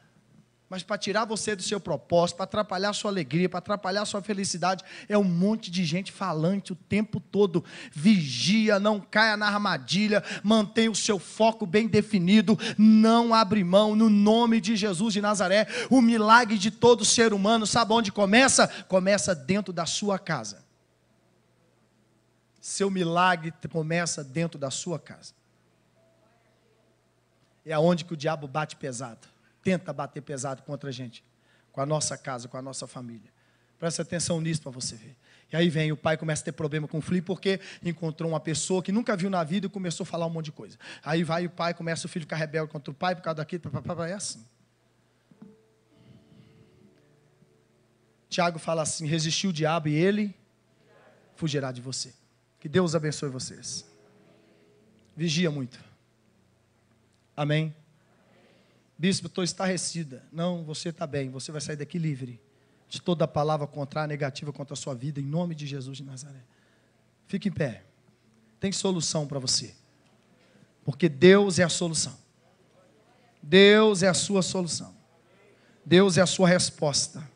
Mas para tirar você do seu propósito, para atrapalhar sua alegria, para atrapalhar sua felicidade, é um monte de gente falante o tempo todo. Vigia, não caia na armadilha, mantenha o seu foco bem definido, não abre mão, no nome de Jesus de Nazaré. O milagre de todo ser humano, sabe onde começa? Começa dentro da sua casa. Seu milagre começa dentro da sua casa. É aonde que o diabo bate pesado tenta bater pesado contra a gente, com a nossa casa, com a nossa família. Presta atenção nisso para você ver. E aí vem, o pai começa a ter problema com o filho, porque encontrou uma pessoa que nunca viu na vida e começou a falar um monte de coisa. Aí vai o pai, começa o filho ficar rebelde contra o pai por causa daquilo, é assim. Tiago fala assim: resistiu o diabo e ele fugirá de você. Que Deus abençoe vocês. Vigia muito. Amém. Bispo, estou estarrecida. Não, você está bem, você vai sair daqui livre de toda palavra contrária, negativa contra a sua vida, em nome de Jesus de Nazaré. Fique em pé. Tem solução para você. Porque Deus é a solução. Deus é a sua solução. Deus é a sua resposta.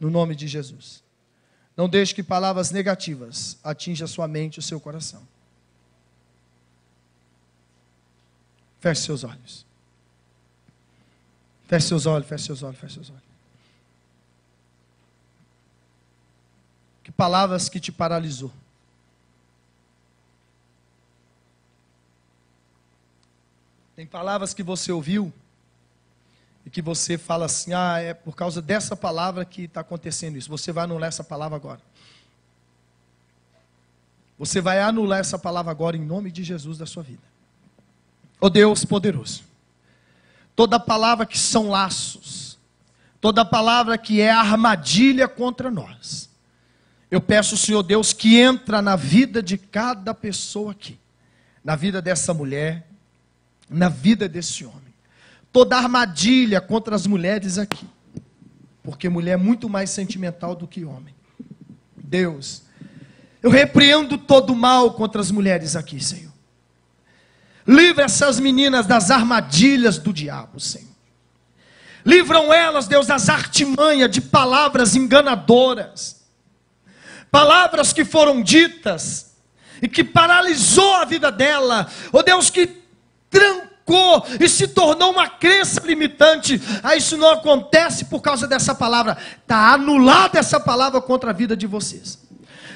No nome de Jesus. Não deixe que palavras negativas atinjam a sua mente e o seu coração. Feche seus olhos. Feche seus olhos, feche seus olhos, feche seus olhos. Que palavras que te paralisou. Tem palavras que você ouviu e que você fala assim: ah, é por causa dessa palavra que está acontecendo isso. Você vai anular essa palavra agora. Você vai anular essa palavra agora em nome de Jesus da sua vida. Ó oh Deus poderoso toda palavra que são laços, toda palavra que é armadilha contra nós. Eu peço, Senhor Deus, que entra na vida de cada pessoa aqui, na vida dessa mulher, na vida desse homem. Toda armadilha contra as mulheres aqui, porque mulher é muito mais sentimental do que homem. Deus, eu repreendo todo mal contra as mulheres aqui, Senhor. Livra essas meninas das armadilhas do diabo, Senhor. Livram elas, Deus, das artimanhas de palavras enganadoras. Palavras que foram ditas e que paralisou a vida dela. Oh Deus, que trancou e se tornou uma crença limitante. Ah, isso não acontece por causa dessa palavra. Está anulada essa palavra contra a vida de vocês.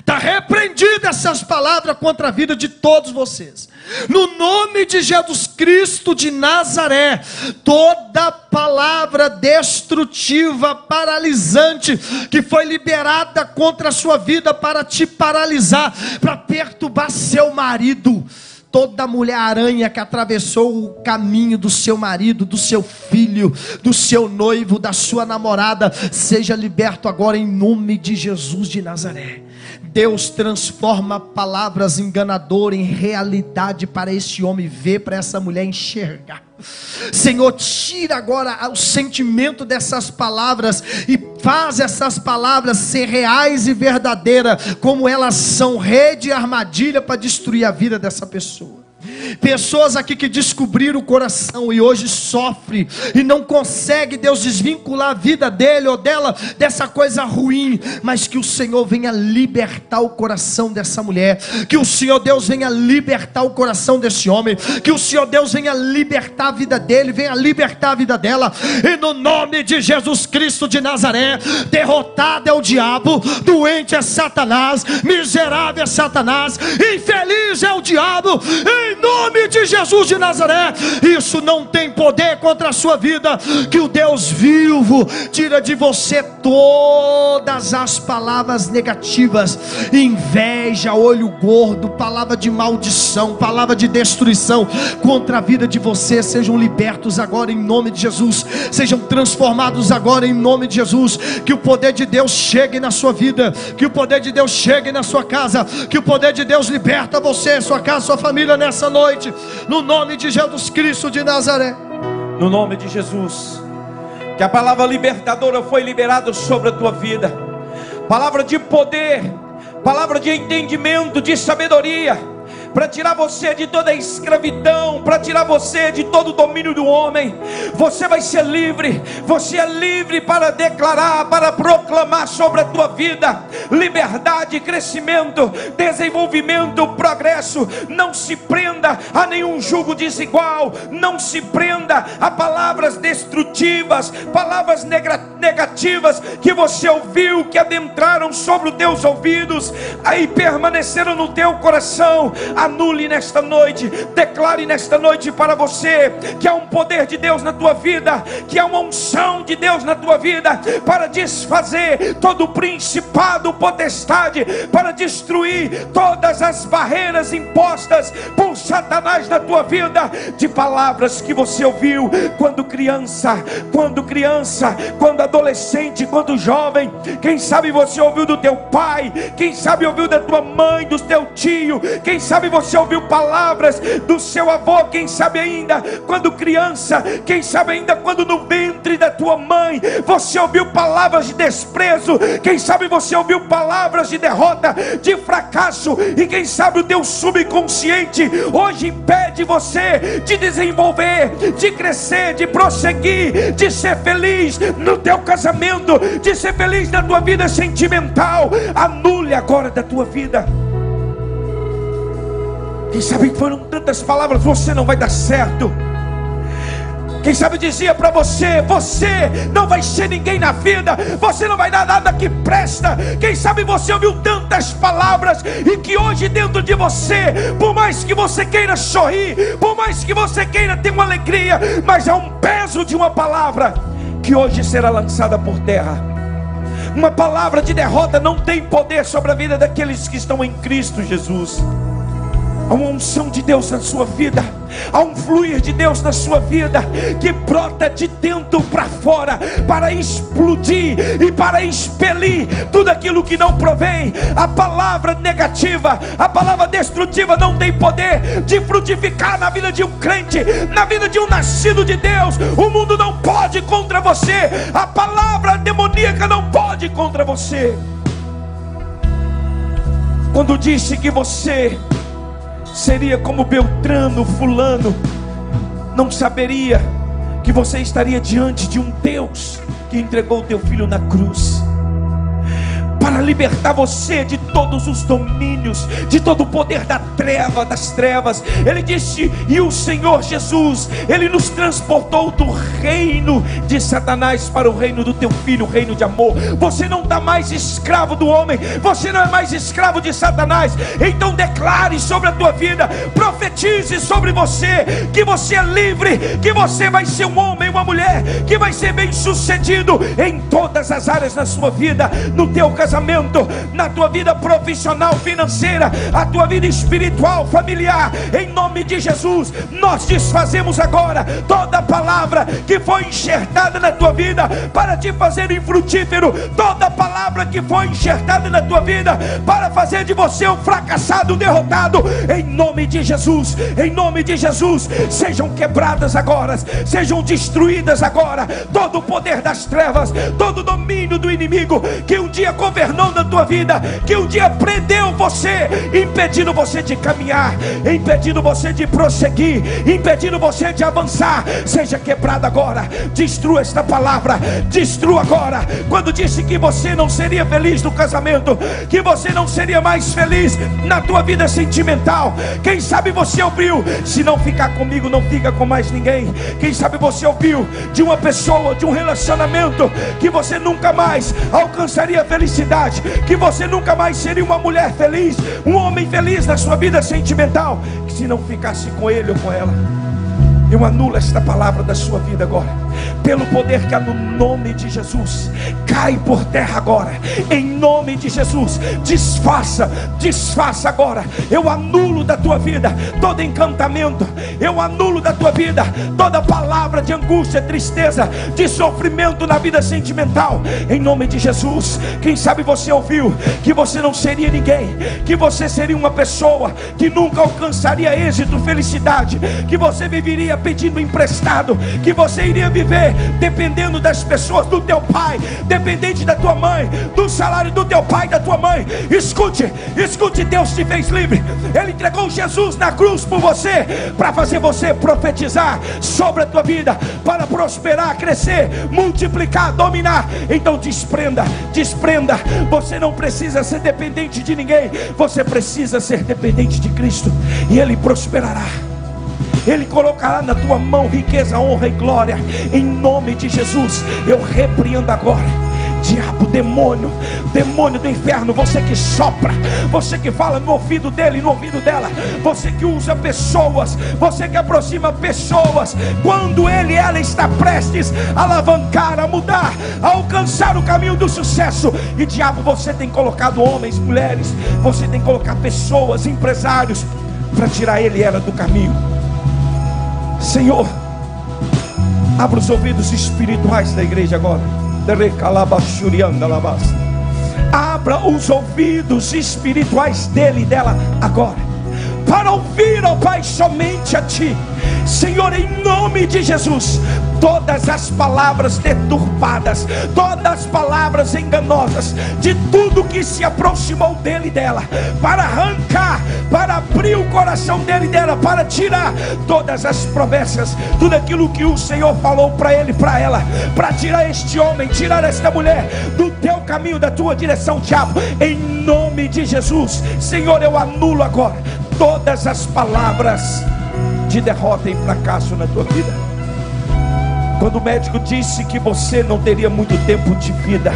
Está repreendida essas palavras contra a vida de todos vocês. No nome de Jesus Cristo de Nazaré, toda palavra destrutiva, paralisante, que foi liberada contra a sua vida para te paralisar, para perturbar seu marido toda mulher aranha que atravessou o caminho do seu marido, do seu filho, do seu noivo, da sua namorada, seja liberto agora em nome de Jesus de Nazaré. Deus transforma palavras enganadoras em realidade para esse homem ver, para essa mulher enxergar. Senhor, tira agora o sentimento dessas palavras e faz essas palavras ser reais e verdadeiras, como elas são rede e armadilha para destruir a vida dessa pessoa. Pessoas aqui que descobriram o coração e hoje sofre e não consegue Deus desvincular a vida dele ou dela dessa coisa ruim, mas que o Senhor venha libertar o coração dessa mulher, que o Senhor Deus venha libertar o coração desse homem, que o Senhor Deus venha libertar a vida dele, venha libertar a vida dela, e no nome de Jesus Cristo de Nazaré, derrotado é o diabo, doente é Satanás, miserável é Satanás, infeliz é o diabo, em nome de Jesus de Nazaré, isso não tem poder contra a sua vida. Que o Deus vivo tira de você todas as palavras negativas, inveja, olho gordo, palavra de maldição, palavra de destruição contra a vida de você. Sejam libertos agora em nome de Jesus, sejam transformados agora em nome de Jesus. Que o poder de Deus chegue na sua vida, que o poder de Deus chegue na sua casa, que o poder de Deus liberta você, sua casa, sua família nessa nessa noite, no nome de Jesus Cristo de Nazaré. No nome de Jesus, que a palavra libertadora foi liberada sobre a tua vida, palavra de poder, palavra de entendimento, de sabedoria para tirar você de toda a escravidão, para tirar você de todo o domínio do homem. Você vai ser livre, você é livre para declarar, para proclamar sobre a tua vida liberdade, crescimento, desenvolvimento, progresso. Não se prenda a nenhum jugo desigual, não se prenda a palavras destrutivas, palavras negativas que você ouviu, que adentraram sobre os teus ouvidos, aí permaneceram no teu coração. Anule nesta noite, declare nesta noite para você que há um poder de Deus na tua vida, que há uma unção de Deus na tua vida para desfazer todo o principado, potestade, para destruir todas as barreiras impostas por Satanás na tua vida, de palavras que você ouviu quando criança, quando criança, quando adolescente, quando jovem. Quem sabe você ouviu do teu pai, quem sabe ouviu da tua mãe, do teu tio, quem sabe você ouviu palavras do seu avô, quem sabe ainda quando criança, quem sabe ainda quando no ventre da tua mãe você ouviu palavras de desprezo, quem sabe você ouviu palavras de derrota, de fracasso, e quem sabe o teu subconsciente hoje impede você de desenvolver, de crescer, de prosseguir, de ser feliz no teu casamento, de ser feliz na tua vida sentimental. Anule agora da tua vida. Quem sabe foram tantas palavras, você não vai dar certo. Quem sabe dizia para você: você não vai ser ninguém na vida, você não vai dar nada que presta. Quem sabe você ouviu tantas palavras e que hoje dentro de você, por mais que você queira sorrir, por mais que você queira ter uma alegria, mas é um peso de uma palavra que hoje será lançada por terra. Uma palavra de derrota não tem poder sobre a vida daqueles que estão em Cristo Jesus. Há uma unção de Deus na sua vida, há um fluir de Deus na sua vida que brota de dentro para fora para explodir e para expelir tudo aquilo que não provém. A palavra negativa, a palavra destrutiva não tem poder de frutificar na vida de um crente, na vida de um nascido de Deus. O mundo não pode contra você, a palavra demoníaca não pode contra você. Quando disse que você seria como Beltrano, Fulano, não saberia que você estaria diante de um Deus que entregou o teu filho na cruz para libertar você de todos os domínios, de todo o poder da treva, das trevas. Ele disse: "E o Senhor Jesus, ele nos transportou do reino de Satanás para o reino do teu filho, o reino de amor. Você não está mais escravo do homem, você não é mais escravo de Satanás. Então declare sobre a tua vida, profetize sobre você que você é livre, que você vai ser um homem, uma mulher, que vai ser bem-sucedido em todas as áreas da sua vida, no teu casamento casamento, na tua vida profissional, financeira, a tua vida espiritual, familiar, em nome de Jesus, nós desfazemos agora toda palavra que foi enxertada na tua vida para te fazer infrutífero, toda palavra que foi enxertada na tua vida para fazer de você um fracassado, derrotado, em nome de Jesus, em nome de Jesus, sejam quebradas agora, sejam destruídas agora, todo o poder das trevas, todo o domínio do inimigo que um dia governou na tua vida, que um dia prendeu você, impedindo você de caminhar, impedindo você de prosseguir, impedindo você de avançar, seja quebrado agora. Destrua esta palavra, destrua agora. Quando disse que você não seria feliz no casamento, que você não seria mais feliz na tua vida sentimental, quem sabe você ouviu: se não ficar comigo, não fica com mais ninguém. Quem sabe você ouviu de uma pessoa, de um relacionamento, que você nunca mais alcançaria felicidade que você nunca mais seria uma mulher feliz, um homem feliz na sua vida sentimental, se não ficasse com ele ou com ela. Eu anulo esta palavra da sua vida agora, pelo poder que há no nome de Jesus. Cai por terra agora, em nome de Jesus. Desfaça, desfaça agora. Eu anulo da tua vida todo encantamento. Eu anulo da tua vida toda palavra de angústia, tristeza, de sofrimento na vida sentimental. Em nome de Jesus. Quem sabe você ouviu que você não seria ninguém, que você seria uma pessoa que nunca alcançaria êxito, felicidade, que você viveria pedindo emprestado, que você iria viver viver dependendo das pessoas, do teu pai, dependente da tua mãe, do salário do teu pai, da tua mãe. Escute, escute, Deus te fez livre. Ele entregou Jesus na cruz por você, para fazer você profetizar sobre a tua vida, para prosperar, crescer, multiplicar, dominar. Então desprenda, desprenda. Você não precisa ser dependente de ninguém, você precisa ser dependente de Cristo, e Ele prosperará. Ele colocará na tua mão riqueza, honra e glória. Em nome de Jesus, eu repreendo agora. Diabo, demônio, demônio do inferno, você que sopra, você que fala no ouvido dele, no ouvido dela, você que usa pessoas, você que aproxima pessoas, quando ele ela está prestes a alavancar, a mudar, a alcançar o caminho do sucesso. E diabo, você tem colocado homens, mulheres, você tem colocado pessoas, empresários, para tirar ele e ela do caminho. Senhor, abra os ouvidos espirituais da igreja agora. Abra os ouvidos espirituais dele e dela agora para ouvir, ó Pai, somente a Ti. Senhor, em nome de Jesus, todas as palavras deturpadas, todas as palavras enganosas, de tudo que se aproximou dele e dela, para arrancar, para abrir o coração dele e dela, para tirar todas as promessas, tudo aquilo que o Senhor falou para ele e para ela, para tirar este homem, tirar esta mulher do teu caminho, da tua direção, diabo, em nome de Jesus, Senhor, eu anulo agora todas as palavras de derrota e fracasso na tua vida. Quando o médico disse que você não teria muito tempo de vida,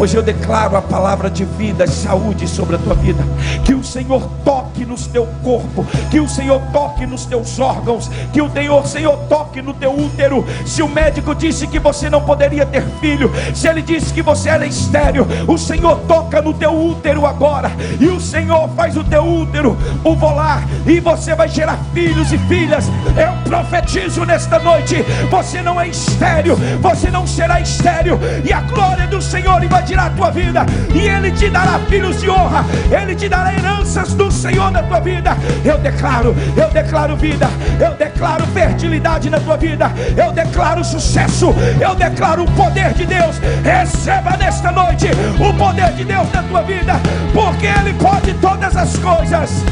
Hoje eu declaro a palavra de vida, saúde sobre a tua vida. Que o Senhor toque no teu corpo, que o Senhor toque nos teus órgãos, que o Senhor, Senhor toque no teu útero. Se o médico disse que você não poderia ter filho, se ele disse que você era estéreo, o Senhor toca no teu útero agora, e o Senhor faz o teu útero volar, e você vai gerar filhos e filhas. Eu profetizo nesta noite: você não é estéreo, você não será estéreo, e a glória do Senhor invadirá a tua vida, e Ele te dará filhos de honra, Ele te dará heranças do Senhor na tua vida. Eu declaro, eu declaro vida, eu declaro fertilidade na tua vida, eu declaro sucesso, eu declaro o poder de Deus. Receba nesta noite o poder de Deus na tua vida, porque Ele pode todas as coisas.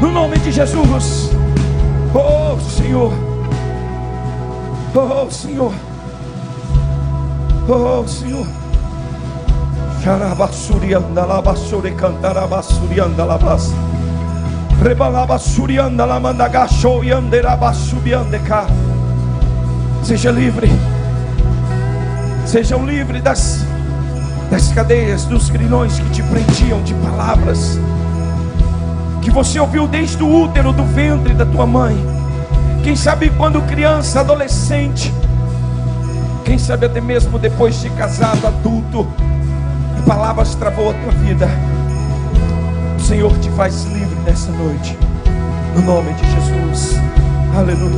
No nome de Jesus, oh Senhor, oh Senhor. Oh Senhor. Xarabassurianda labassure cantarabassurianda labas. Rebalabassurianda lamandagacho yanderabassubiandeca. Seja livre. Sejam livres das, das cadeias, dos grilhões que te prendiam de palavras. Que você ouviu desde o útero do ventre da tua mãe. Quem sabe quando criança, adolescente quem sabe até mesmo depois de casado, adulto, palavras travou a tua vida. O Senhor te faz livre nessa noite. No nome de Jesus. Aleluia.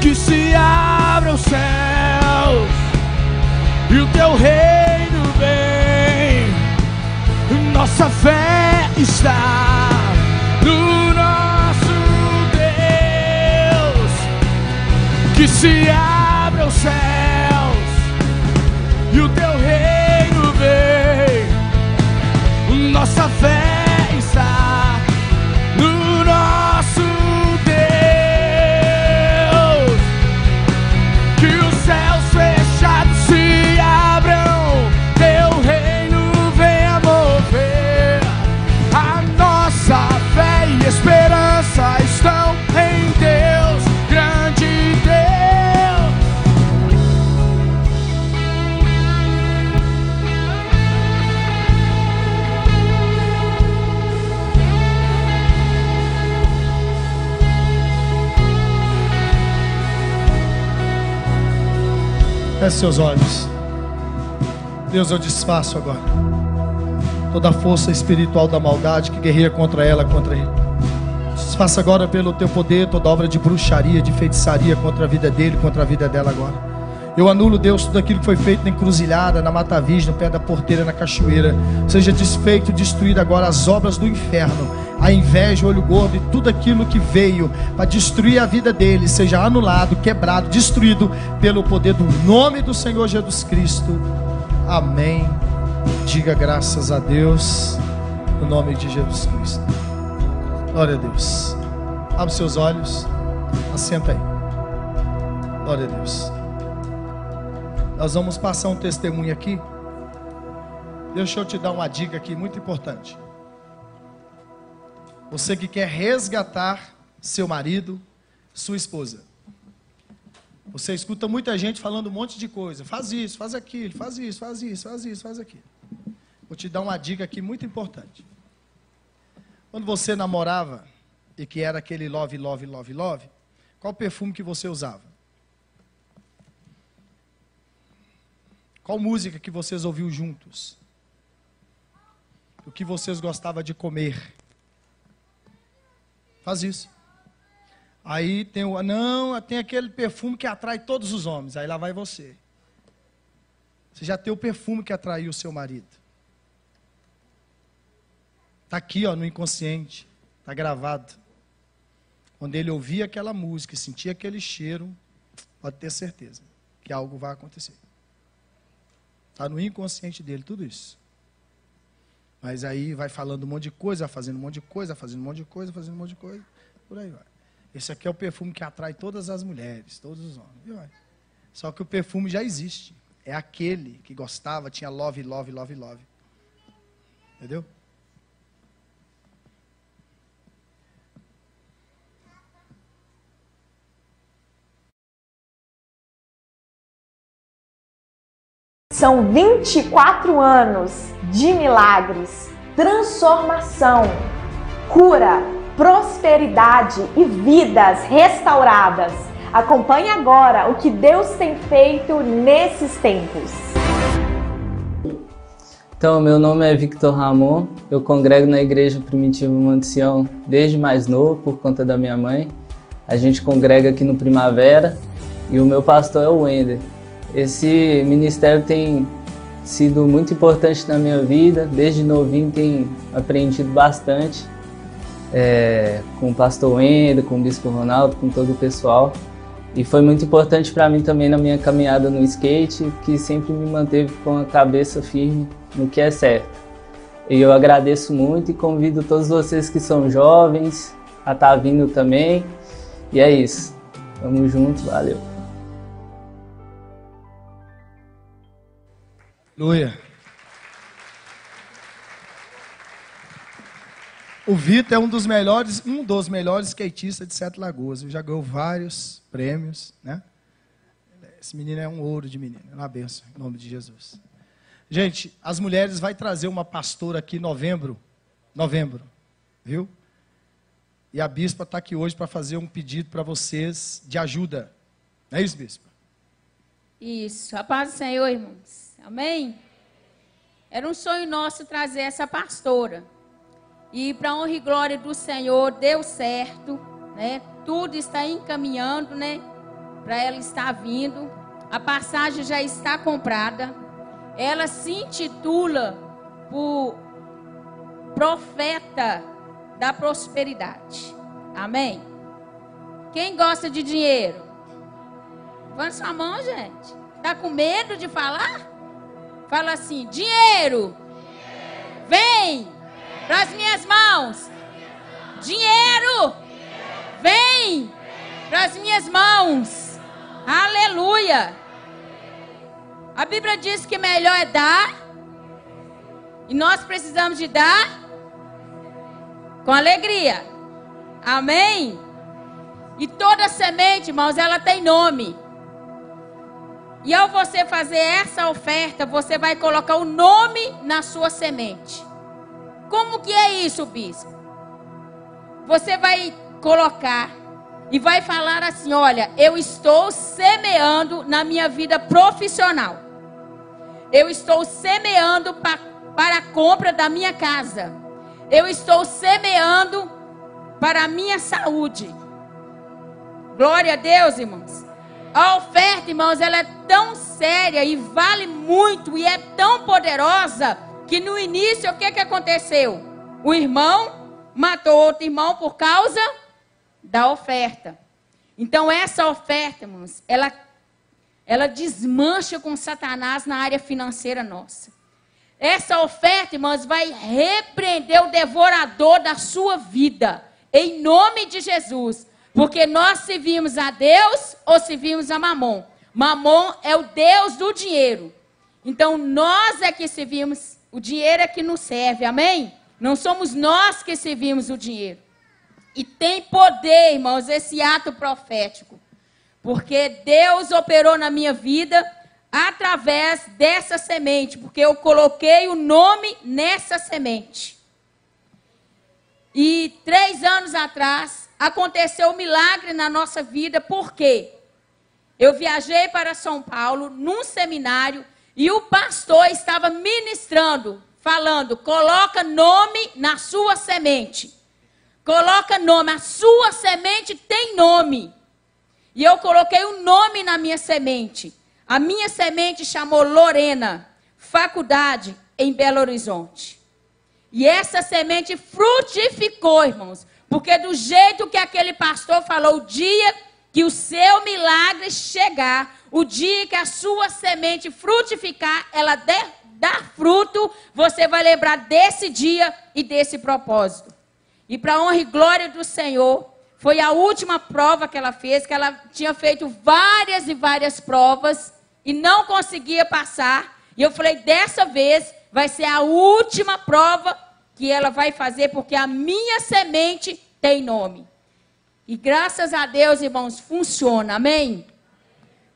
que se abra o céu e o teu reino vem. Nossa fé está no nosso Deus, que se abra os céus e o teu reino vem. Nossa fé Feche seus olhos. Deus, eu desfaço agora toda a força espiritual da maldade que guerreia contra ela, contra ele. Faça agora pelo teu poder toda obra de bruxaria, de feitiçaria contra a vida dele, contra a vida dela agora. Eu anulo, Deus, tudo aquilo que foi feito na encruzilhada, na mata virgem, no pé da porteira, na cachoeira. Seja desfeito, destruído agora as obras do inferno, a inveja, o olho gordo e tudo aquilo que veio para destruir a vida dele, seja anulado, quebrado, destruído pelo poder do nome do Senhor Jesus Cristo. Amém. Diga graças a Deus, no nome de Jesus Cristo. Glória a Deus. Abre seus olhos, assenta aí. Glória a Deus. Nós vamos passar um testemunho aqui. Deixa eu te dar uma dica aqui muito importante. Você que quer resgatar seu marido, sua esposa. Você escuta muita gente falando um monte de coisa. Faz isso, faz aquilo, faz isso, faz isso, faz isso, faz aquilo. Vou te dar uma dica aqui muito importante. Quando você namorava e que era aquele love, love, love, love, qual perfume que você usava? Qual música que vocês ouviram juntos? O que vocês gostavam de comer? Faz isso. Aí tem o. Não, tem aquele perfume que atrai todos os homens. Aí lá vai você. Você já tem o perfume que atraiu o seu marido. Está aqui, ó, no inconsciente. Está gravado. Quando ele ouvia aquela música e sentia aquele cheiro, pode ter certeza que algo vai acontecer. Está no inconsciente dele tudo isso. Mas aí vai falando um monte de coisa, fazendo um monte de coisa, fazendo um monte de coisa, fazendo um monte de coisa. Por aí vai. Esse aqui é o perfume que atrai todas as mulheres, todos os homens. Só que o perfume já existe. É aquele que gostava, tinha love, love, love, love. Entendeu? São 24 anos de milagres, transformação, cura, prosperidade e vidas restauradas. Acompanhe agora o que Deus tem feito nesses tempos. Então, meu nome é Victor Ramon, eu congrego na Igreja Primitiva Mansião desde mais novo, por conta da minha mãe. A gente congrega aqui no Primavera e o meu pastor é o Wender. Esse ministério tem sido muito importante na minha vida. Desde novinho tenho aprendido bastante é, com o pastor Wendel, com o bispo Ronaldo, com todo o pessoal. E foi muito importante para mim também na minha caminhada no skate, que sempre me manteve com a cabeça firme no que é certo. E eu agradeço muito e convido todos vocês que são jovens a estar tá vindo também. E é isso. Tamo junto, valeu. Aleluia. O Vitor é um dos melhores, um dos melhores skatistas de Sete Lagoas. Ele já ganhou vários prêmios, né? Esse menino é um ouro de menino, é uma benção, em nome de Jesus. Gente, as mulheres vai trazer uma pastora aqui em novembro, novembro, viu? E a bispa está aqui hoje para fazer um pedido para vocês de ajuda. Não é isso, bispa? Isso. A paz do Senhor, irmãos. Amém? Era um sonho nosso trazer essa pastora. E para honra e glória do Senhor, deu certo, né? Tudo está encaminhando, né? Para ela estar vindo. A passagem já está comprada. Ela se intitula por profeta da prosperidade. Amém? Quem gosta de dinheiro? Levanta sua mão, gente. Tá com medo de falar? Fala assim: dinheiro, vem para as minhas mãos. Dinheiro, vem para as minhas mãos. Aleluia. A Bíblia diz que melhor é dar. E nós precisamos de dar com alegria. Amém? E toda semente, irmãos, ela tem nome. E ao você fazer essa oferta, você vai colocar o nome na sua semente. Como que é isso, bispo? Você vai colocar e vai falar assim: olha, eu estou semeando na minha vida profissional. Eu estou semeando pa, para a compra da minha casa. Eu estou semeando para a minha saúde. Glória a Deus, irmãos. A oferta, irmãos, ela é tão séria e vale muito e é tão poderosa que no início o que, que aconteceu? O irmão matou outro irmão por causa da oferta. Então essa oferta, irmãos, ela ela desmancha com Satanás na área financeira nossa. Essa oferta, irmãos, vai repreender o devorador da sua vida, em nome de Jesus. Porque nós servimos a Deus ou servimos a Mamon. Mamon é o Deus do dinheiro. Então nós é que servimos, o dinheiro é que nos serve, amém? Não somos nós que servimos o dinheiro. E tem poder, irmãos, esse ato profético. Porque Deus operou na minha vida através dessa semente, porque eu coloquei o nome nessa semente. E três anos atrás aconteceu um milagre na nossa vida, por quê? Eu viajei para São Paulo num seminário e o pastor estava ministrando, falando: coloca nome na sua semente. Coloca nome, a sua semente tem nome. E eu coloquei o um nome na minha semente. A minha semente chamou Lorena, faculdade em Belo Horizonte. E essa semente frutificou, irmãos. Porque do jeito que aquele pastor falou, o dia que o seu milagre chegar, o dia que a sua semente frutificar, ela der, dar fruto, você vai lembrar desse dia e desse propósito. E para honra e glória do Senhor, foi a última prova que ela fez, que ela tinha feito várias e várias provas e não conseguia passar. E eu falei: dessa vez vai ser a última prova que ela vai fazer, porque a minha semente tem nome. E graças a Deus, irmãos, funciona, amém?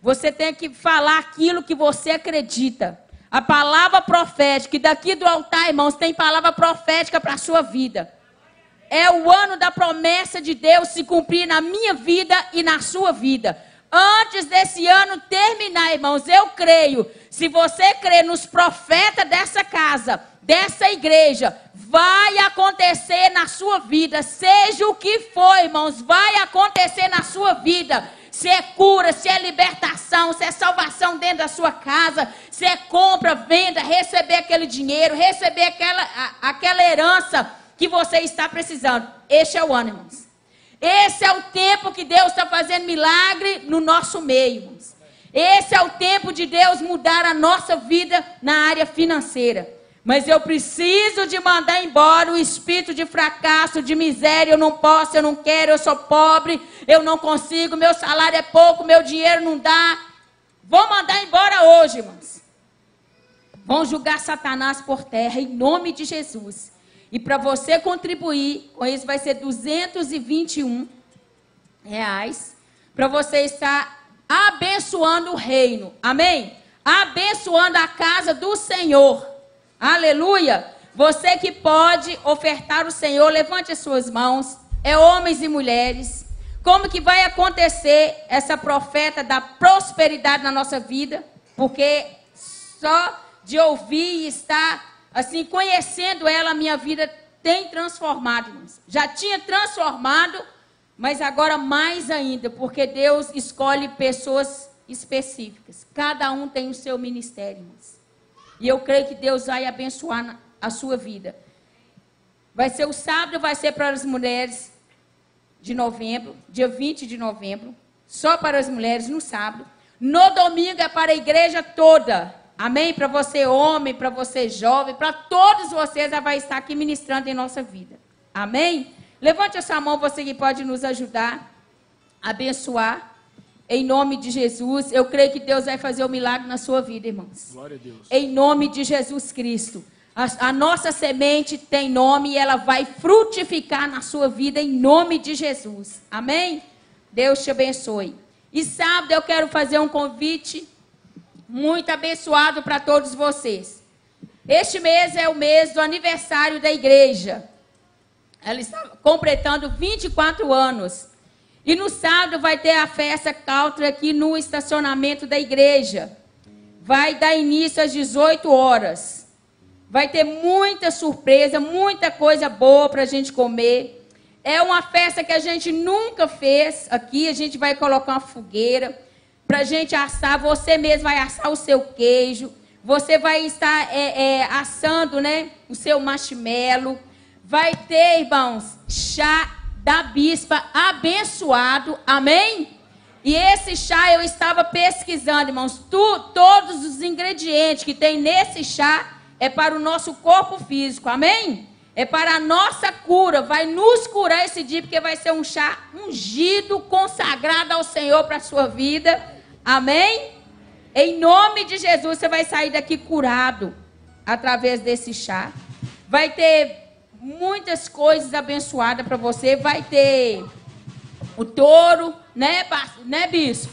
Você tem que falar aquilo que você acredita. A palavra profética, e daqui do altar, irmãos, tem palavra profética para a sua vida é o ano da promessa de Deus se cumprir na minha vida e na sua vida. Antes desse ano terminar, irmãos, eu creio. Se você crê nos profetas dessa casa, dessa igreja, vai acontecer na sua vida, seja o que for, irmãos, vai acontecer na sua vida. Se é cura, se é libertação, se é salvação dentro da sua casa, se é compra, venda, receber aquele dinheiro, receber aquela, a, aquela herança que você está precisando. Este é o ano, irmãos. Esse é o tempo que Deus está fazendo milagre no nosso meio. Esse é o tempo de Deus mudar a nossa vida na área financeira. Mas eu preciso de mandar embora o espírito de fracasso, de miséria. Eu não posso, eu não quero, eu sou pobre, eu não consigo, meu salário é pouco, meu dinheiro não dá. Vou mandar embora hoje, irmãos. Vão julgar Satanás por terra, em nome de Jesus. E para você contribuir, com isso vai ser 221 reais. Para você estar abençoando o reino. Amém? Abençoando a casa do Senhor. Aleluia. Você que pode ofertar o Senhor, levante as suas mãos. É homens e mulheres. Como que vai acontecer essa profeta da prosperidade na nossa vida? Porque só de ouvir e estar assim, conhecendo ela, minha vida tem transformado. Já tinha transformado, mas agora mais ainda, porque Deus escolhe pessoas específicas. Cada um tem o seu ministério. E eu creio que Deus vai abençoar a sua vida. Vai ser o sábado, vai ser para as mulheres de novembro, dia 20 de novembro, só para as mulheres no sábado. No domingo é para a igreja toda. Amém? Para você, homem, para você, jovem, para todos vocês, ela vai estar aqui ministrando em nossa vida. Amém? Levante a sua mão, você que pode nos ajudar, abençoar. Em nome de Jesus, eu creio que Deus vai fazer o um milagre na sua vida, irmãos. Glória a Deus. Em nome de Jesus Cristo. A, a, nossa semente tem nome e ela vai frutificar na sua vida em nome de Jesus. Amém? Deus te abençoe. E sábado eu quero fazer um convite muito abençoado para todos vocês. Este mês é o mês do aniversário da igreja. Ela está completando 24 anos. E no sábado vai ter a festa country aqui no estacionamento da igreja. Vai dar início às 18 horas. Vai ter muita surpresa, muita coisa boa para a gente comer. É uma festa que a gente nunca fez aqui. A gente vai colocar uma fogueira para gente assar. Você mesmo vai assar o seu queijo. Você vai estar é, é, assando né, o seu marshmallow. Vai ter, irmãos, chá da bispa abençoado. Amém? E esse chá eu estava pesquisando, irmãos. Tu, todos os ingredientes que tem nesse chá é para o nosso corpo físico. Amém? É para a nossa cura, vai nos curar esse dia, porque vai ser um chá ungido, consagrado ao Senhor para a sua vida. Amém? Em nome de Jesus, você vai sair daqui curado através desse chá. Vai ter muitas coisas abençoadas para você. Vai ter o touro, né, né, bispo?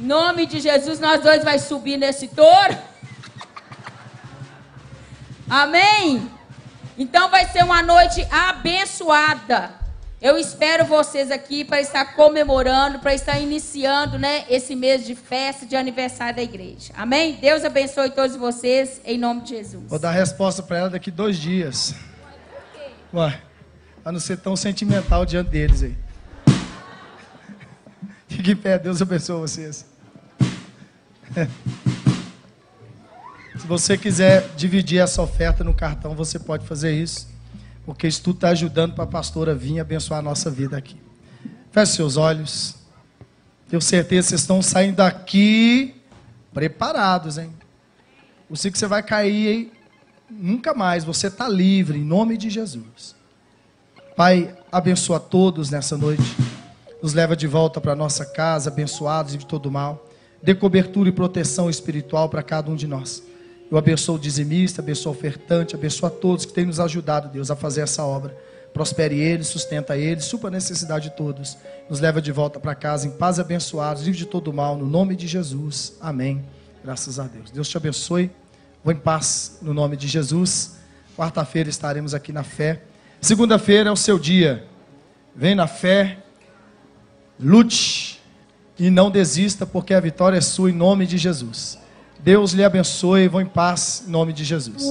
Em nome de Jesus, nós dois vai subir nesse touro. Amém? Então vai ser uma noite abençoada. Eu espero vocês aqui para estar comemorando, para estar iniciando, né, esse mês de festa de aniversário da igreja. Amém? Deus abençoe todos vocês em nome de Jesus. Vou dar a resposta para ela daqui dois dias. Ué, a não ser tão sentimental diante deles aí. <laughs> Fique em pé, Deus abençoe vocês. <laughs> Se você quiser dividir essa oferta no cartão, você pode fazer isso, porque isso tudo está ajudando para a pastora vir abençoar a nossa vida aqui. Feche seus olhos. Tenho certeza que vocês estão saindo daqui preparados, hein? Sei que você vai cair, hein? Nunca mais. Você está livre, em nome de Jesus. Pai, abençoa todos nessa noite. Nos leva de volta para nossa casa, abençoados de todo mal. Dê cobertura e proteção espiritual para cada um de nós. Eu abençoo o dizimista, abençoo o ofertante, abençoo a todos que têm nos ajudado, Deus, a fazer essa obra. Prospere eles, sustenta eles, supra a necessidade de todos. Nos leva de volta para casa em paz abençoados, livre de todo mal, no nome de Jesus. Amém. Graças a Deus. Deus te abençoe. Vou em paz no nome de Jesus. Quarta-feira estaremos aqui na fé. Segunda-feira é o seu dia. Vem na fé, lute e não desista, porque a vitória é sua em nome de Jesus. Deus lhe abençoe. Vou em paz, em nome de Jesus.